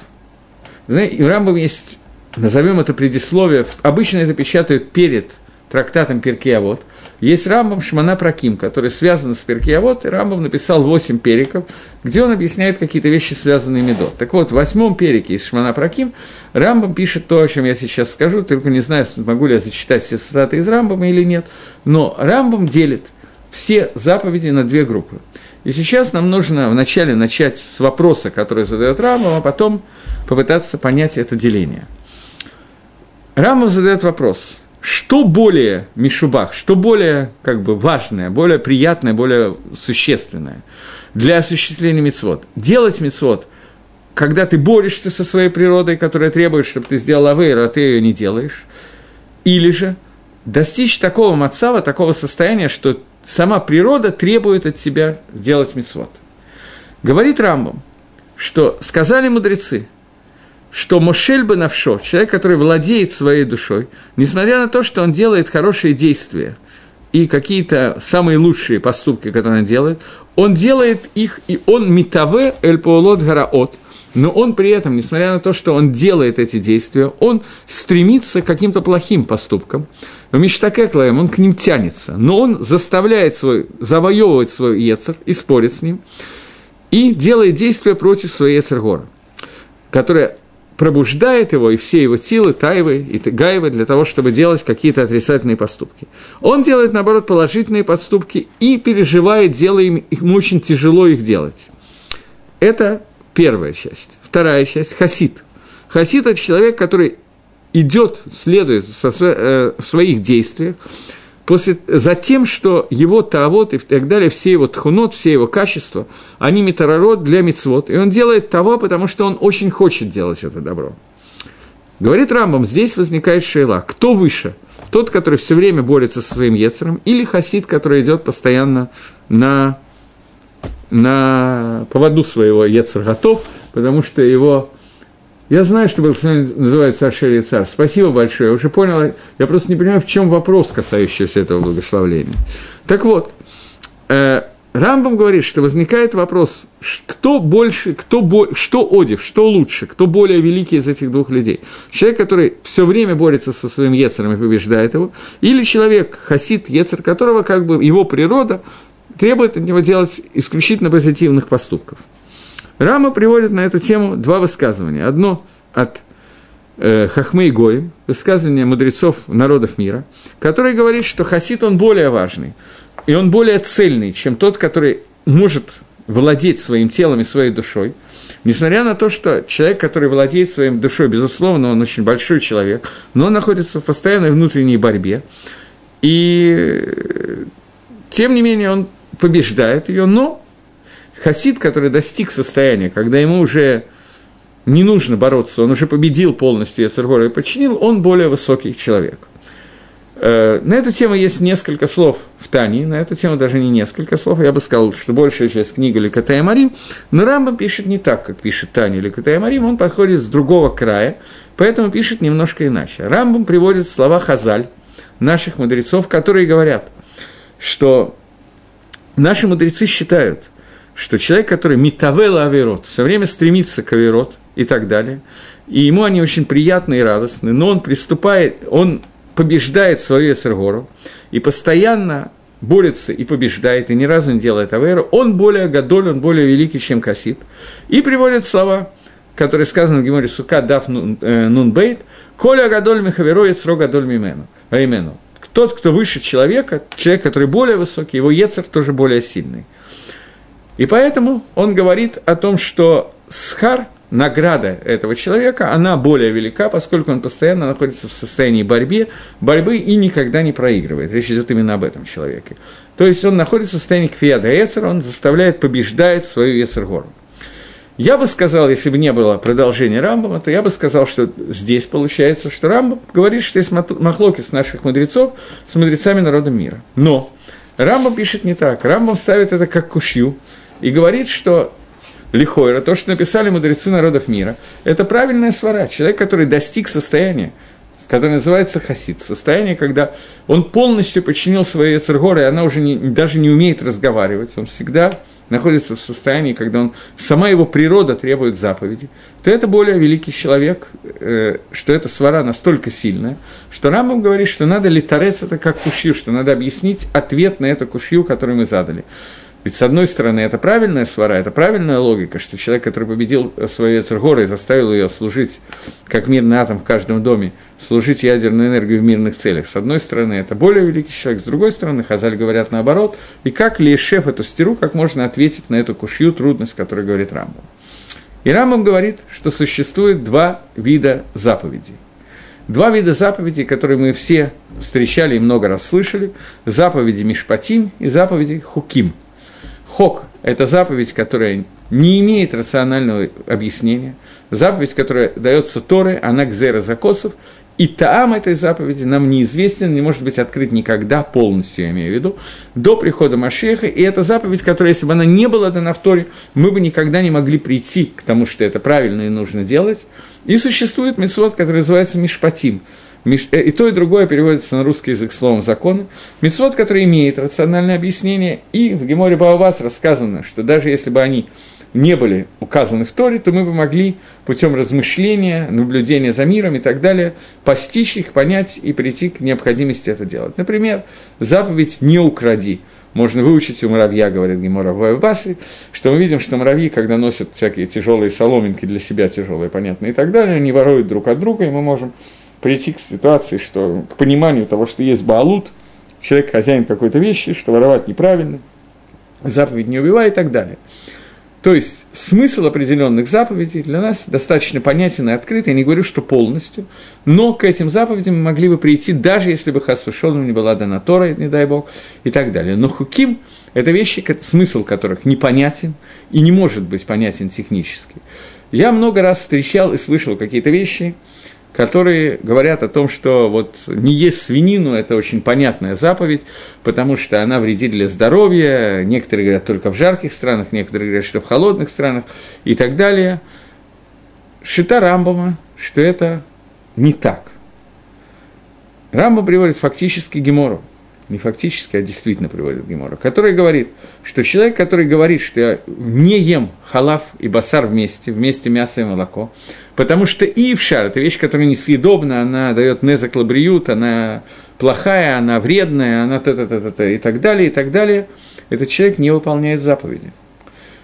S1: знаете, Рамбам есть, назовем это предисловие, обычно это печатают перед трактатом Перкеавод, есть Рамбам Шмана Праким, который связан с Перкеавод, и Рамбам написал 8 периков, где он объясняет какие-то вещи, связанные медот. Так вот, в восьмом перике из Шмана Праким Рамбам пишет то, о чем я сейчас скажу, только не знаю, могу ли я зачитать все цитаты из Рамбама или нет, но Рамбам делит все заповеди на две группы. И сейчас нам нужно вначале начать с вопроса, который задает Рамбам, а потом попытаться понять это деление. Рамбам задает вопрос – что более Мишубах, что более как бы, важное, более приятное, более существенное для осуществления мецвод? Делать мецвод, когда ты борешься со своей природой, которая требует, чтобы ты сделал авейру, а ты ее не делаешь, или же достичь такого мацава, такого состояния, что сама природа требует от тебя делать мецвод. Говорит Рамбам, что сказали мудрецы – что Мошель Бенавшо, человек, который владеет своей душой, несмотря на то, что он делает хорошие действия и какие-то самые лучшие поступки, которые он делает, он делает их, и он митаве эль паулот гараот, но он при этом, несмотря на то, что он делает эти действия, он стремится к каким-то плохим поступкам. В Миштакеклаем он к ним тянется, но он заставляет свой, завоевывать свой Ецер и спорит с ним, и делает действия против своей Ецергора, которая пробуждает его и все его силы, тайвы и гайвы для того, чтобы делать какие-то отрицательные поступки. Он делает, наоборот, положительные поступки и переживает, делая им, ему очень тяжело их делать. Это первая часть. Вторая часть – хасид. Хасид – это человек, который идет, следует со, э, в своих действиях, после, за тем, что его тавод и так далее, все его тхунот, все его качества, они метарород для мицвод. И он делает того, потому что он очень хочет делать это добро. Говорит Рамбам, здесь возникает шейла. Кто выше? Тот, который все время борется со своим Ецером, или хасид, который идет постоянно на, на поводу своего Ецер готов, потому что его... Я знаю, что благословение называется Ашер Царь. Спасибо большое. Я уже понял, я просто не понимаю, в чем вопрос, касающийся этого благословления. Так вот, э, Рамбам говорит, что возникает вопрос, кто больше, кто бо, что Одив, что лучше, кто более великий из этих двух людей. Человек, который все время борется со своим Ецером и побеждает его, или человек, хасид, Ецер, которого как бы его природа требует от него делать исключительно позитивных поступков. Рама приводит на эту тему два высказывания. Одно от э, Хахмы и Гои, высказывание мудрецов народов мира, который говорит, что хасид он более важный – и он более цельный, чем тот, который может владеть своим телом и своей душой. Несмотря на то, что человек, который владеет своим душой, безусловно, он очень большой человек, но он находится в постоянной внутренней борьбе. И тем не менее он побеждает ее, но хасид, который достиг состояния, когда ему уже не нужно бороться, он уже победил полностью Яцергора и подчинил, он более высокий человек. Э, на эту тему есть несколько слов в Тане, на эту тему даже не несколько слов, я бы сказал, что большая часть книги Ликотая Марим, но Рамбам пишет не так, как пишет Таня Ликотая Марим, он подходит с другого края, поэтому пишет немножко иначе. Рамбам приводит слова Хазаль, наших мудрецов, которые говорят, что наши мудрецы считают, что человек, который митавела аверот, все время стремится к аверот и так далее, и ему они очень приятны и радостны, но он приступает, он побеждает свою Эсергору и постоянно борется и побеждает, и ни разу не делает Аверу, он более гадоль, он более великий, чем Касид. И приводит слова, которые сказаны в Геморе Сука Даф э, Нунбейт, «Коля гадоль михавероет сро гадоль мимену». Имену. Тот, кто выше человека, человек, который более высокий, его Ецер тоже более сильный. И поэтому он говорит о том, что Схар – награда этого человека, она более велика, поскольку он постоянно находится в состоянии борьбы, борьбы и никогда не проигрывает. Речь идет именно об этом человеке. То есть он находится в состоянии кфиада Эцера, он заставляет, побеждать свою Эцергору. Я бы сказал, если бы не было продолжения Рамбама, то я бы сказал, что здесь получается, что Рамбам говорит, что есть махлоки с наших мудрецов с мудрецами народа мира. Но Рамбам пишет не так. Рамбам ставит это как кушью и говорит, что Лихойра, то, что написали мудрецы народов мира, это правильная свара. Человек, который достиг состояния, который называется хасид, состояние, когда он полностью подчинил своей Эцергоры, и она уже не, даже не умеет разговаривать, он всегда находится в состоянии, когда он, сама его природа требует заповеди, то это более великий человек, э, что эта свара настолько сильная, что Рамбам говорит, что надо литарец это как кушью, что надо объяснить ответ на эту кушью, которую мы задали. Ведь, с одной стороны, это правильная свара, это правильная логика, что человек, который победил свою Эцергора и заставил ее служить, как мирный атом в каждом доме, служить ядерную энергию в мирных целях. С одной стороны, это более великий человек, с другой стороны, Хазаль говорят наоборот. И как ли шеф эту стеру, как можно ответить на эту кушью трудность, которую говорит Рамбам. И Рамбам говорит, что существует два вида заповедей. Два вида заповедей, которые мы все встречали и много раз слышали. Заповеди Мишпатим и заповеди Хуким – Хок – это заповедь, которая не имеет рационального объяснения, заповедь, которая дается Торы, она гзера закосов, и таам этой заповеди нам неизвестен, не может быть открыт никогда полностью, я имею в виду, до прихода Машеха. И это заповедь, которая, если бы она не была дана в Торе, мы бы никогда не могли прийти к тому, что это правильно и нужно делать. И существует мисвод, который называется Мишпатим – и то, и другое переводится на русский язык словом «законы». Мецвод, который имеет рациональное объяснение, и в Геморе Баавас рассказано, что даже если бы они не были указаны в Торе, то мы бы могли путем размышления, наблюдения за миром и так далее постичь их, понять и прийти к необходимости это делать. Например, заповедь «не укради». Можно выучить у муравья, говорит Гемора в Басре, что мы видим, что муравьи, когда носят всякие тяжелые соломинки для себя, тяжелые, понятно, и так далее, они воруют друг от друга, и мы можем прийти к ситуации, что к пониманию того, что есть Баалут, человек хозяин какой-то вещи, что воровать неправильно, заповедь не убивай и так далее. То есть смысл определенных заповедей для нас достаточно понятен и открыт. Я не говорю, что полностью, но к этим заповедям мы могли бы прийти, даже если бы Хасвашоном не была дана Тора, не дай Бог, и так далее. Но хуким – это вещи, смысл которых непонятен и не может быть понятен технически. Я много раз встречал и слышал какие-то вещи – которые говорят о том, что вот не есть свинину – это очень понятная заповедь, потому что она вредит для здоровья, некоторые говорят только в жарких странах, некоторые говорят, что в холодных странах и так далее. Шита Рамбама, что это не так. Рамба приводит фактически Гемору, не фактически, а действительно приводит Гемора, который говорит, что человек, который говорит, что я не ем халав и басар вместе, вместе мясо и молоко, потому что и в шар – это вещь, которая несъедобна, она дает незаклабриют, она плохая, она вредная, она та та та та та и так далее, и так далее, этот человек не выполняет заповеди.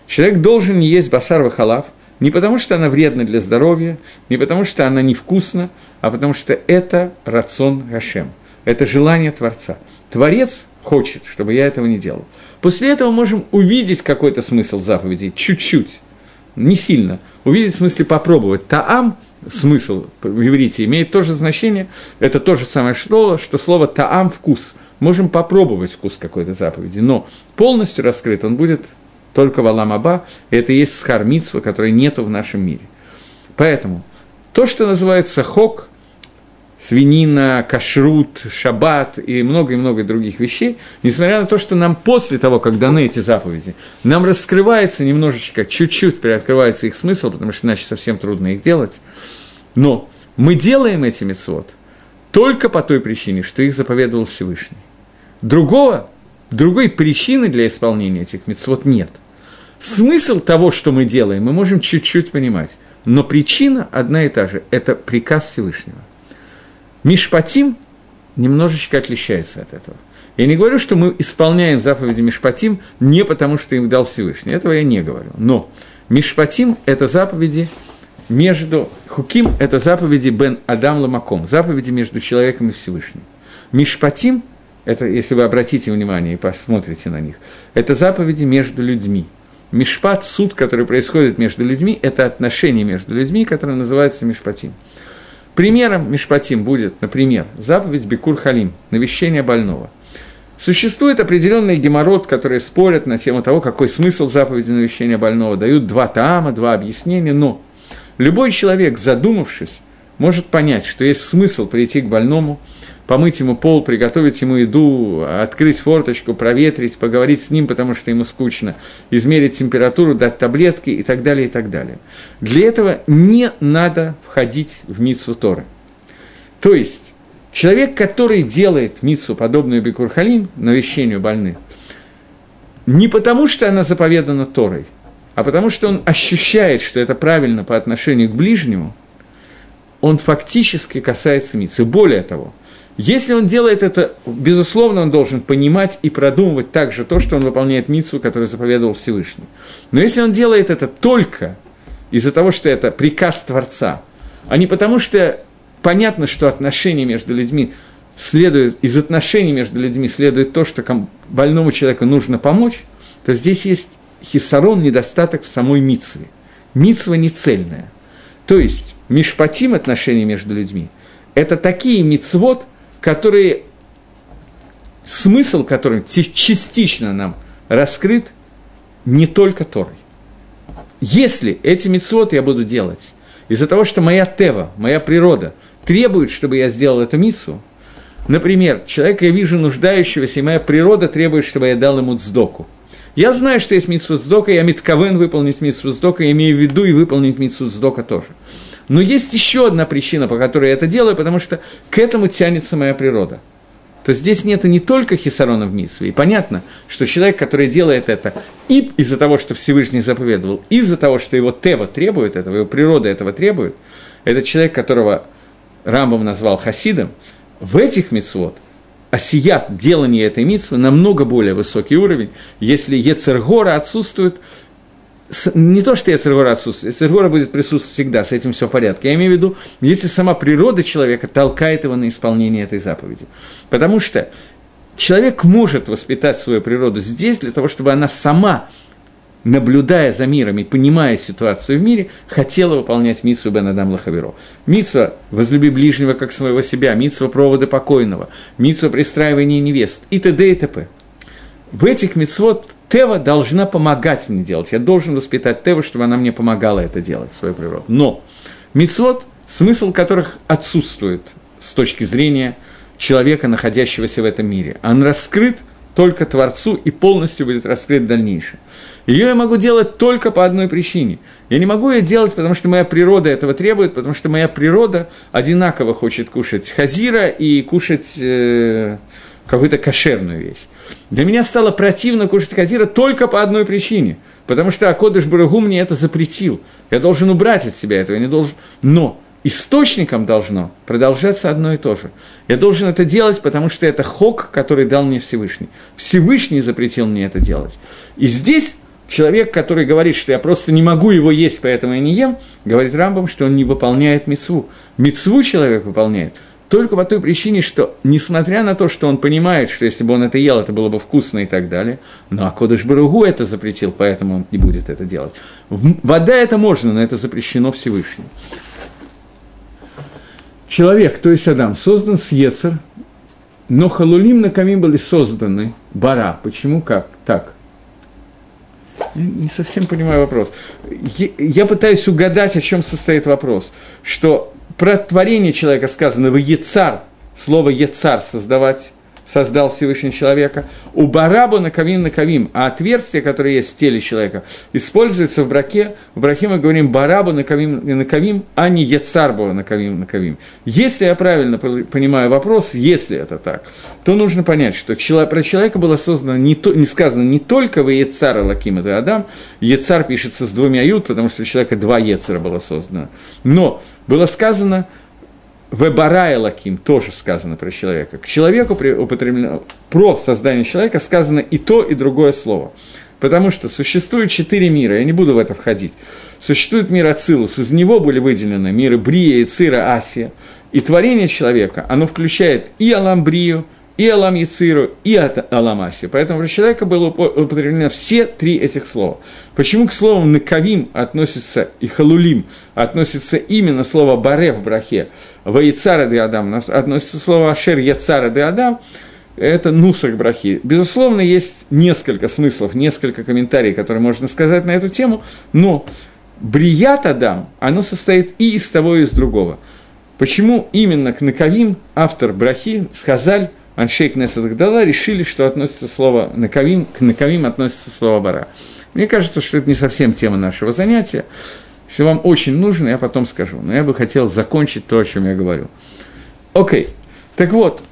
S1: Человек должен есть басар и халав, не потому, что она вредна для здоровья, не потому, что она невкусна, а потому что это рацион Гашем, это желание Творца. Творец хочет, чтобы я этого не делал. После этого можем увидеть какой-то смысл заповедей, чуть-чуть, не сильно. Увидеть в смысле попробовать. Таам, смысл в иврите, имеет то же значение, это то же самое слово, что слово таам – вкус. Можем попробовать вкус какой-то заповеди, но полностью раскрыт он будет только в Аламаба, это и есть схармитство, которое нету в нашем мире. Поэтому то, что называется хок, свинина, кашрут, шаббат и много и много других вещей, несмотря на то, что нам после того, как даны эти заповеди, нам раскрывается немножечко, чуть-чуть приоткрывается их смысл, потому что иначе совсем трудно их делать, но мы делаем эти мецвод только по той причине, что их заповедовал Всевышний. Другого, другой причины для исполнения этих мецвод нет. Смысл того, что мы делаем, мы можем чуть-чуть понимать, но причина одна и та же – это приказ Всевышнего. Мишпатим немножечко отличается от этого. Я не говорю, что мы исполняем заповеди Мишпатим не потому, что им дал Всевышний. Этого я не говорю. Но Мишпатим – это заповеди между... Хуким – это заповеди Бен Адам Ламаком, заповеди между человеком и Всевышним. Мишпатим – это, если вы обратите внимание и посмотрите на них, это заповеди между людьми. Мишпат, суд, который происходит между людьми, это отношения между людьми, которые называются Мишпатим. Примером Мишпатим будет, например, заповедь Бекур Халим, навещение больного. Существует определенный геморрот, которые спорят на тему того, какой смысл заповеди навещения больного, дают два таама, два объяснения, но любой человек, задумавшись, может понять, что есть смысл прийти к больному – помыть ему пол, приготовить ему еду, открыть форточку, проветрить, поговорить с ним, потому что ему скучно, измерить температуру, дать таблетки и так далее, и так далее. Для этого не надо входить в митсу Торы. То есть, человек, который делает митсу, подобную Бекурхалим, навещению больных, не потому, что она заповедана Торой, а потому, что он ощущает, что это правильно по отношению к ближнему, он фактически касается митсу. Более того – если он делает это, безусловно, он должен понимать и продумывать также то, что он выполняет митсу, которую заповедовал Всевышний. Но если он делает это только из-за того, что это приказ Творца, а не потому, что понятно, что отношения между людьми следует, из отношений между людьми следует то, что больному человеку нужно помочь, то здесь есть хисарон, недостаток в самой митсве. Митсва не цельная. То есть, мишпатим отношения между людьми – это такие мицвод, которые, смысл которым частично нам раскрыт не только Торой. Если эти мицвод я буду делать из-за того, что моя тева, моя природа требует, чтобы я сделал эту миссу, например, человека я вижу нуждающегося, и моя природа требует, чтобы я дал ему цдоку. Я знаю, что есть митсву цдока, я митковен выполнить митсву цдока, я имею в виду и выполнить митсву цдока тоже. Но есть еще одна причина, по которой я это делаю, потому что к этому тянется моя природа. То здесь нет не только хисарона в митсве. И понятно, что человек, который делает это и из-за того, что Всевышний заповедовал, из-за того, что его тева требует этого, его природа этого требует, это человек, которого Рамбом назвал хасидом, в этих митсвот осият делание этой митсвы намного более высокий уровень. Если Ецергора отсутствует, не то, что Ецергора отсутствует, Ецергора будет присутствовать всегда, с этим все в порядке. Я имею в виду, если сама природа человека толкает его на исполнение этой заповеди. Потому что человек может воспитать свою природу здесь для того, чтобы она сама, наблюдая за миром и понимая ситуацию в мире, хотела выполнять митсу Бен Адам Лахаверо. Митсва «Возлюби ближнего, как своего себя», митсва «Проводы покойного», митсва «Пристраивание невест» и т.д. и т.п. В этих митсвот Тева должна помогать мне делать. Я должен воспитать Теву, чтобы она мне помогала это делать, свою природу. Но Мицвод смысл которых отсутствует с точки зрения человека, находящегося в этом мире. Он раскрыт только Творцу и полностью будет раскрыт в дальнейшем. Ее я могу делать только по одной причине. Я не могу ее делать, потому что моя природа этого требует, потому что моя природа одинаково хочет кушать хазира и кушать э, какую-то кошерную вещь. Для меня стало противно кушать хазира только по одной причине, потому что Акодыш Барагу мне это запретил. Я должен убрать от себя этого, я не должен... Но источником должно продолжаться одно и то же. Я должен это делать, потому что это хок, который дал мне Всевышний. Всевышний запретил мне это делать. И здесь человек, который говорит, что я просто не могу его есть, поэтому я не ем, говорит Рамбам, что он не выполняет мецву. Мецву человек выполняет только по той причине, что, несмотря на то, что он понимает, что если бы он это ел, это было бы вкусно и так далее, но ну, а Кодыш Баругу это запретил, поэтому он не будет это делать. Вода это можно, но это запрещено Всевышним. Человек, то есть Адам, создан с Ецер, но халулим на камин были созданы бара. Почему как? Так. Не совсем понимаю вопрос. Я пытаюсь угадать, о чем состоит вопрос. Что про творение человека сказано в Ецар, слово Ецар создавать создал Всевышний человека, у барабу накавим накавим, а отверстие, которое есть в теле человека, используется в браке, в браке мы говорим барабу накавим накавим, а не яцарбу накавим накавим. Если я правильно понимаю вопрос, если это так, то нужно понять, что про человека было создано, не, то, не сказано не только в яцара лаким это Адам, яцар пишется с двумя ют, потому что у человека два яцера было создано, но было сказано, Вебарая лаким тоже сказано про человека. К человеку употреблено, про создание человека сказано и то, и другое слово. Потому что существует четыре мира, я не буду в это входить. Существует мир Ацилус, из него были выделены миры Брия, Ицира, Асия. И творение человека, оно включает и Аламбрию, и Алам Яциру, и Алам Асию. Поэтому про человека было употреблено все три этих слова. Почему к словам «накавим» относится и «халулим» относится именно слово «баре» в брахе, «ваицара де Адам» относится слово «ашер яцара де Адам», это нусах брахи. Безусловно, есть несколько смыслов, несколько комментариев, которые можно сказать на эту тему, но брият Адам, оно состоит и из того, и из другого. Почему именно к Накавим автор брахи, сказал Аншейк Несадагдала решили, что относится слово «накавим», к «накавим» относится слово «бара». Мне кажется, что это не совсем тема нашего занятия. Если вам очень нужно, я потом скажу. Но я бы хотел закончить то, о чем я говорю. Окей. Так вот.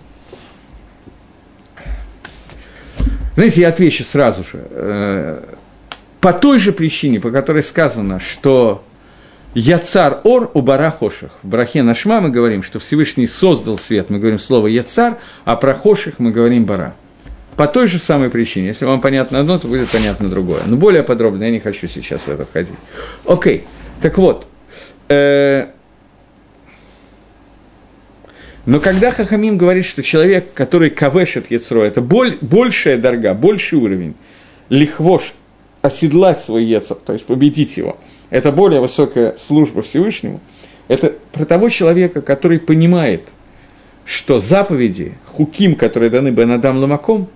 S1: Знаете, я отвечу сразу же. Э, по той же причине, по которой сказано, что Яцар Ор у Барахоших. В Брахе Нашма мы говорим, что Всевышний создал свет, мы говорим слово Яцар, а про Хоших мы говорим Бара. По той же самой причине. Если вам понятно одно, то будет понятно другое. Но более подробно я не хочу сейчас в это входить. Окей, так вот. Э, но когда Хахамим говорит, что человек, который кавешет Яцро, это боль, большая дорога, больший уровень, лихвош, оседлать свой Яцер, то есть победить его – это более высокая служба Всевышнему, это про того человека, который понимает, что заповеди, хуким, которые даны Бенадам Ламаком,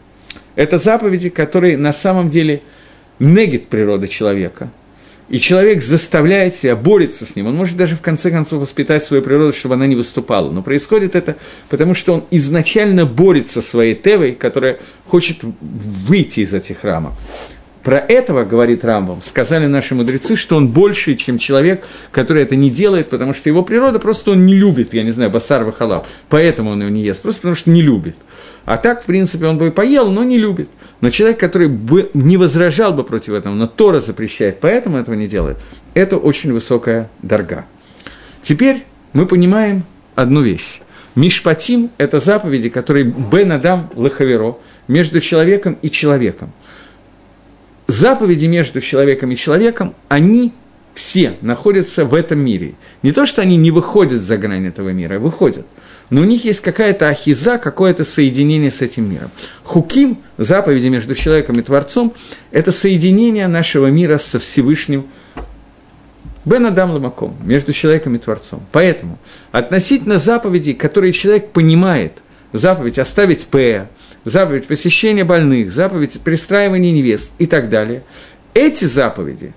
S1: это заповеди, которые на самом деле негит природа человека. И человек заставляет себя, борется с ним. Он может даже в конце концов воспитать свою природу, чтобы она не выступала. Но происходит это потому, что он изначально борется своей тевой, которая хочет выйти из этих рамок. Про этого, говорит Рамбам, сказали наши мудрецы, что он больше, чем человек, который это не делает, потому что его природа просто он не любит, я не знаю, басар вахалал, поэтому он его не ест, просто потому что не любит. А так, в принципе, он бы и поел, но не любит. Но человек, который бы не возражал бы против этого, но Тора запрещает, поэтому этого не делает, это очень высокая дорога. Теперь мы понимаем одну вещь. Мишпатим – это заповеди, которые Бен Адам Лахаверо между человеком и человеком заповеди между человеком и человеком, они все находятся в этом мире. Не то, что они не выходят за грань этого мира, а выходят. Но у них есть какая-то ахиза, какое-то соединение с этим миром. Хуким, заповеди между человеком и Творцом, это соединение нашего мира со Всевышним Бен Адам Ламаком, между человеком и Творцом. Поэтому относительно заповедей, которые человек понимает, заповедь оставить П, заповедь посещения больных, заповедь пристраивания невест и так далее. Эти заповеди,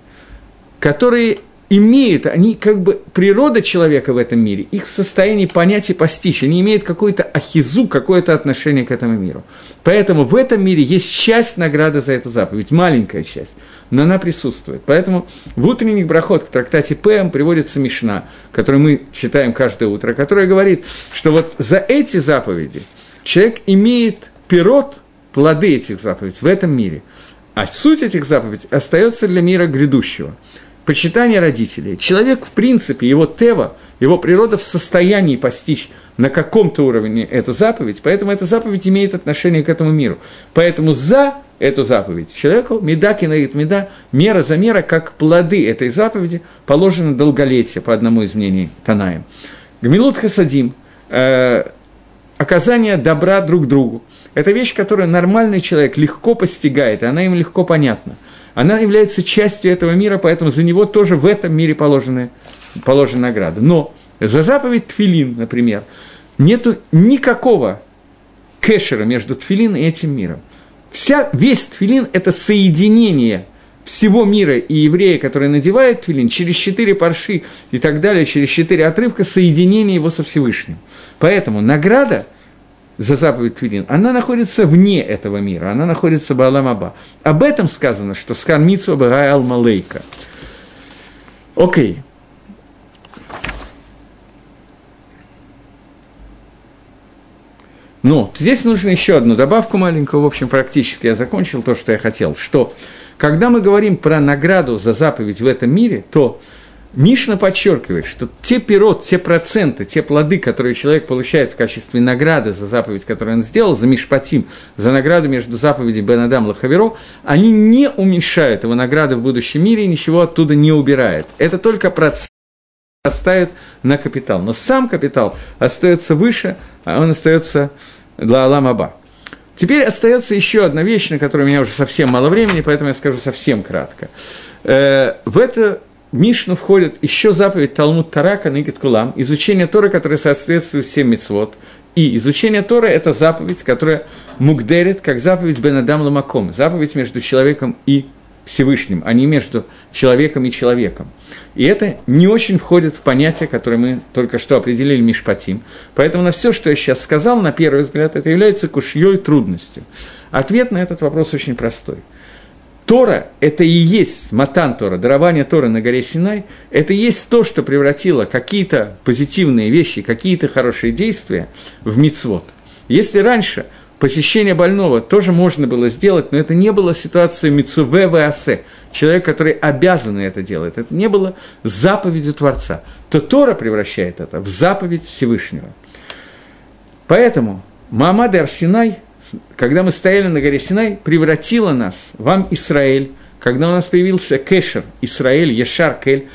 S1: которые имеют, они как бы, природа человека в этом мире, их в состоянии понять и постичь, они имеют какой-то ахизу, какое-то отношение к этому миру. Поэтому в этом мире есть часть награды за эту заповедь, маленькая часть, но она присутствует. Поэтому в утренних брахот в трактате ПМ приводится Мишна, которую мы читаем каждое утро, которая говорит, что вот за эти заповеди человек имеет пирот, плоды этих заповедей в этом мире. А суть этих заповедей остается для мира грядущего – почитание родителей. Человек, в принципе, его тева, его природа в состоянии постичь на каком-то уровне эту заповедь, поэтому эта заповедь имеет отношение к этому миру. Поэтому за эту заповедь человеку меда кинаит меда, мера за мера, как плоды этой заповеди, положено долголетие, по одному из мнений Танаем. Гмилут хасадим, э, оказание добра друг другу. Это вещь, которую нормальный человек легко постигает, и она им легко понятна она является частью этого мира, поэтому за него тоже в этом мире положены, положена награда. Но за заповедь Тфилин, например, нету никакого кэшера между Тфилин и этим миром. Вся, весь Тфилин – это соединение всего мира и еврея, который надевает Тфилин, через четыре парши и так далее, через четыре отрывка, соединение его со Всевышним. Поэтому награда – за заповедь Твилин, она находится вне этого мира, она находится в Аламаба. Об этом сказано, что Скан Митсва Багай Алмалейка. Окей. Но здесь нужно еще одну добавку маленькую, в общем, практически я закончил то, что я хотел, что когда мы говорим про награду за заповедь в этом мире, то Мишна подчеркивает, что те пирот, те проценты, те плоды, которые человек получает в качестве награды за заповедь, которую он сделал, за Мишпатим, за награду между заповедью Бенадам Лахаверо, они не уменьшают его награды в будущем мире и ничего оттуда не убирает. Это только процент оставит на капитал. Но сам капитал остается выше, а он остается для Аламаба. Теперь остается еще одна вещь, на которую у меня уже совсем мало времени, поэтому я скажу совсем кратко. Э, в это Мишну входит еще заповедь Талмуд Тарака Нигит Кулам, изучение Торы, которое соответствует всем мицвод. И изучение Торы – это заповедь, которая мугдерит, как заповедь Бенадам Ламаком, заповедь между человеком и Всевышним, а не между человеком и человеком. И это не очень входит в понятие, которое мы только что определили Мишпатим. Поэтому на все, что я сейчас сказал, на первый взгляд, это является кушьей трудностью. Ответ на этот вопрос очень простой – Тора – это и есть матан Тора, дарование Тора на горе Синай, это и есть то, что превратило какие-то позитивные вещи, какие-то хорошие действия в мицвод. Если раньше посещение больного тоже можно было сделать, но это не было ситуацией мицуве васе, человек, который обязан это делать, это не было заповедью Творца, то Тора превращает это в заповедь Всевышнего. Поэтому Мамад Арсинай – когда мы стояли на горе Синай, превратила нас, вам Израиль, когда у нас появился кэшер, Израиль, Ешар, Кель,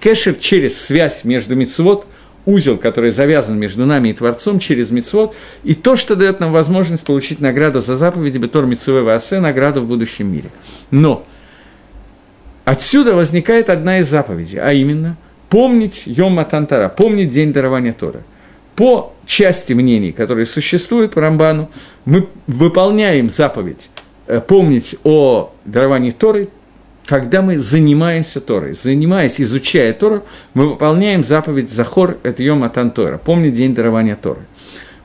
S1: кэшер через связь между мицвод, узел, который завязан между нами и Творцом через мицвод, и то, что дает нам возможность получить награду за заповеди Бетор Мицве Ваасе, награду в будущем мире. Но отсюда возникает одна из заповедей, а именно помнить Йом Матантара, помнить день дарования Тора – по части мнений, которые существуют по Рамбану, мы выполняем заповедь э, помнить о даровании Торы, когда мы занимаемся Торой. Занимаясь, изучая Тору, мы выполняем заповедь Захор, это Йом Атан помнить день дарования Торы.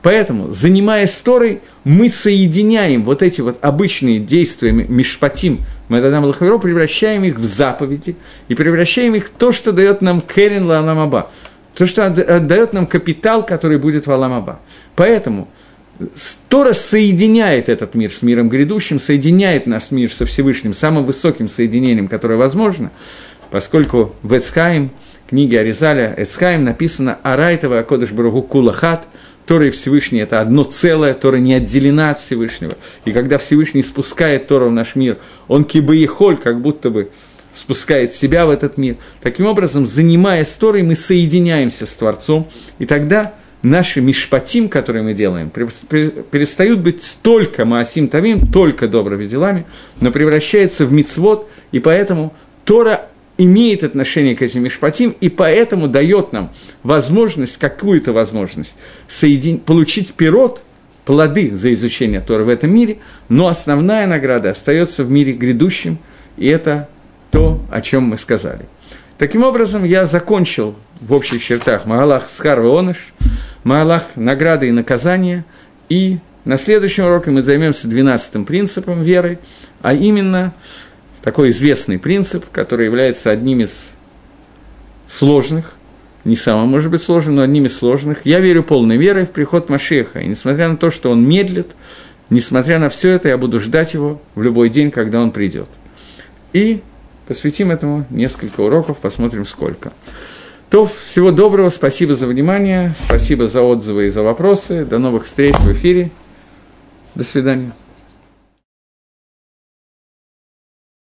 S1: Поэтому, занимаясь Торой, мы соединяем вот эти вот обычные действия Мишпатим, Медадам Лахаверо, превращаем их в заповеди и превращаем их в то, что дает нам Керен Лаанамаба, то, что отдает нам капитал, который будет в Аламаба. Поэтому Тора соединяет этот мир с миром грядущим, соединяет наш мир со Всевышним, самым высоким соединением, которое возможно, поскольку в Эцхайм, книге Аризаля Эцхайм написано «Арайтова Акодыш Барагу Кулахат», Тора и Всевышний – это одно целое, Тора не отделена от Всевышнего. И когда Всевышний спускает Тору в наш мир, он кибаехоль, как будто бы спускает себя в этот мир. Таким образом, занимаясь Торой, мы соединяемся с Творцом, и тогда наши мишпатим, которые мы делаем, перестают быть столько маасим тавим, только добрыми делами, но превращается в мицвод, и поэтому Тора имеет отношение к этим мишпатим, и поэтому дает нам возможность, какую-то возможность, соедин... получить пирот, плоды за изучение Тора в этом мире, но основная награда остается в мире грядущем, и это то, о чем мы сказали. Таким образом, я закончил в общих чертах Магалах Схар Оныш, Магалах награды и наказания, и на следующем уроке мы займемся двенадцатым принципом веры, а именно такой известный принцип, который является одним из сложных, не самым, может быть, сложным, но одним из сложных. Я верю полной верой в приход Машеха, и несмотря на то, что он медлит, несмотря на все это, я буду ждать его в любой день, когда он придет. И посвятим этому несколько уроков, посмотрим сколько. То всего доброго, спасибо за внимание, спасибо за отзывы и за вопросы. До новых встреч в эфире. До свидания.